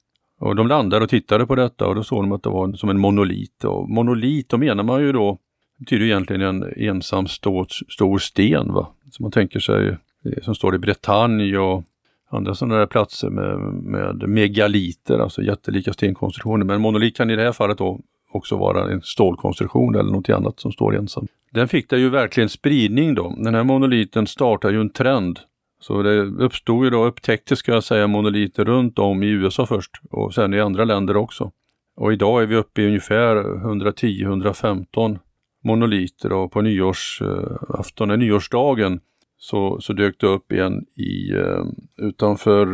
S5: Och de landade och tittade på detta och då såg de att det var som en monolit. Och monolit, då menar man ju då, betyder egentligen en ensam stor, stor sten va. Som man tänker sig, eh, som står i Bretagne och andra sådana där platser med, med megaliter, alltså jättelika stenkonstruktioner. Men monolit kan i det här fallet då också vara en stålkonstruktion eller något annat som står ensam. Den fick det ju verkligen spridning då. Den här monoliten startar ju en trend så det uppstod ju då, upptäcktes ska jag säga, monoliter runt om i USA först och sen i andra länder också. Och idag är vi uppe i ungefär 110-115 monoliter och på nyårsafton, eh, nyårsdagen, så, så dök det upp en i, eh, utanför,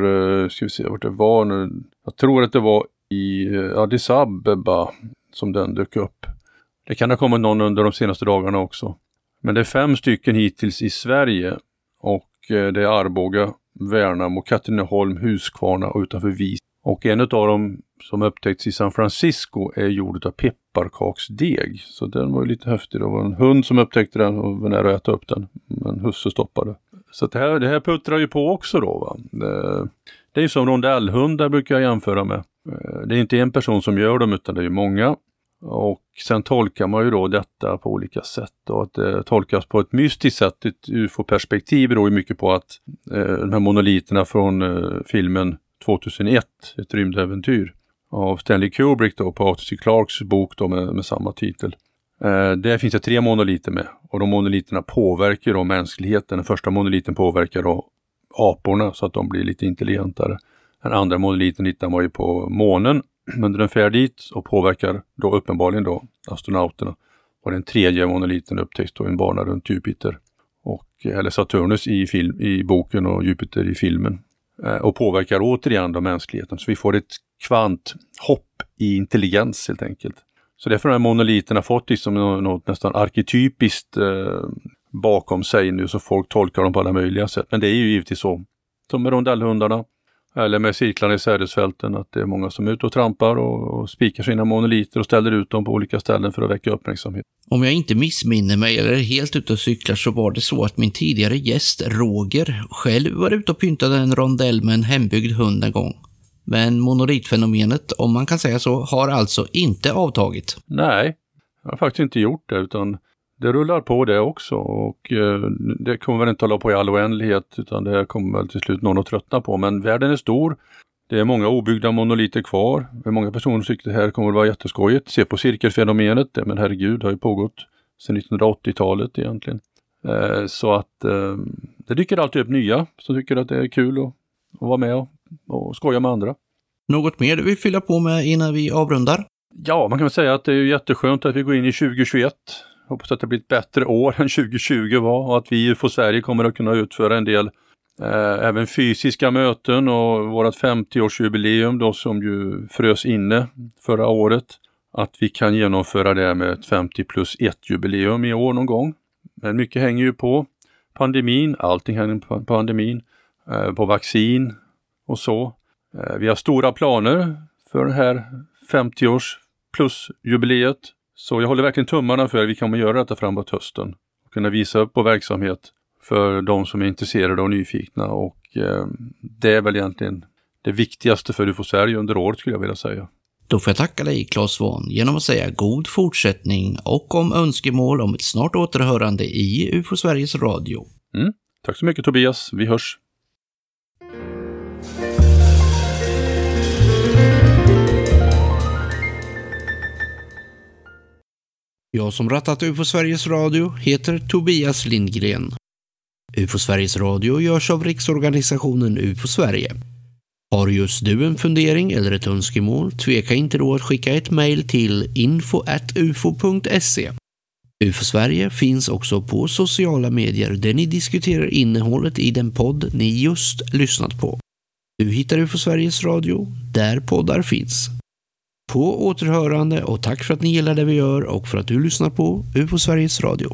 S5: eh, ska vi se vart det var nu, jag tror att det var i eh, Addis Abeba som den dök upp. Det kan ha kommit någon under de senaste dagarna också. Men det är fem stycken hittills i Sverige och eh, det är Arboga, Värnamo, Katrineholm, Huskvarna och utanför Vis. Och en av dem som upptäckts i San Francisco är gjord av pepparkaksdeg. Så den var ju lite häftig. Det var en hund som upptäckte den och var nära att äta upp den. Men husse stoppade. Så det här, det här puttrar ju på också då. Va? Det, det är som rondellhundar brukar jag jämföra med. Eh, det är inte en person som gör dem utan det är många. Och sen tolkar man ju då detta på olika sätt och att det tolkas på ett mystiskt sätt. Ett ufo-perspektiv beror ju mycket på att eh, de här monoliterna från eh, filmen 2001, ett rymdäventyr av Stanley Kubrick då på Arthur C. Clarks bok då med, med samma titel. Eh, där finns det tre monoliter med och de monoliterna påverkar då mänskligheten. Den första monoliten påverkar då aporna så att de blir lite intelligentare. Den andra monoliten hittar man ju på månen under en färd dit och påverkar då uppenbarligen då astronauterna. Och den tredje monoliten upptäcks då i en bana runt Jupiter. Och, eller Saturnus i, film, i boken och Jupiter i filmen. Eh, och påverkar återigen då mänskligheten. Så vi får ett kvanthopp i intelligens helt enkelt. Så därför har monoliterna fått liksom något, något nästan arketypiskt eh, bakom sig nu så folk tolkar dem på alla möjliga sätt. Men det är ju givetvis så. Som med rondellhundarna, eller med cirklarna i sädesfälten, att det är många som är ute och trampar och, och spikar sina monoliter och ställer ut dem på olika ställen för att väcka uppmärksamhet.
S4: Om jag inte missminner mig eller är helt ute och cyklar så var det så att min tidigare gäst Roger själv var ute och pyntade en rondell med en hembyggd hund en gång. Men monolitfenomenet, om man kan säga så, har alltså inte avtagit.
S5: Nej, jag har faktiskt inte gjort det utan det rullar på det också och eh, det kommer väl inte hålla på i all oändlighet utan det kommer väl till slut någon att tröttna på. Men världen är stor. Det är många obyggda monoliter kvar. Många personer tycker det här kommer att vara jätteskojigt. Se på cirkelfenomenet, men herregud, det har ju pågått sedan 1980-talet egentligen. Eh, så att eh, det dyker alltid upp nya som tycker att det är kul att, att vara med och, och skoja med andra.
S4: Något mer du vill fylla på med innan vi avrundar?
S5: Ja, man kan väl säga att det är jätteskönt att vi går in i 2021 Hoppas att det blir ett bättre år än 2020 var och att vi i UFO Sverige kommer att kunna utföra en del eh, även fysiska möten och vårt 50-årsjubileum då som ju frös inne förra året. Att vi kan genomföra det med ett 50 plus 1 jubileum i år någon gång. Men mycket hänger ju på pandemin, allting hänger på pandemin, eh, på vaccin och så. Eh, vi har stora planer för det här 50-års plus jubileet. Så jag håller verkligen tummarna för att vi kommer göra detta framåt hösten. Och kunna visa upp vår verksamhet för de som är intresserade och nyfikna och eh, det är väl egentligen det viktigaste för UFO Sverige under året skulle jag vilja säga.
S1: Då får jag tacka dig Claes Svahn genom att säga god fortsättning och om önskemål om ett snart återhörande i UFO Sveriges Radio.
S5: Mm. Tack så mycket Tobias, vi hörs!
S1: Jag som rattat UFO Sveriges Radio heter Tobias Lindgren. UFO Sveriges Radio görs av Riksorganisationen UFO Sverige. Har just du en fundering eller ett önskemål, tveka inte då att skicka ett mejl till info.ufo.se. UFO Sverige finns också på sociala medier där ni diskuterar innehållet i den podd ni just lyssnat på. Du hittar UFO Sveriges Radio där poddar finns. På återhörande och tack för att ni gillar det vi gör och för att du lyssnar på UFO Sveriges Radio.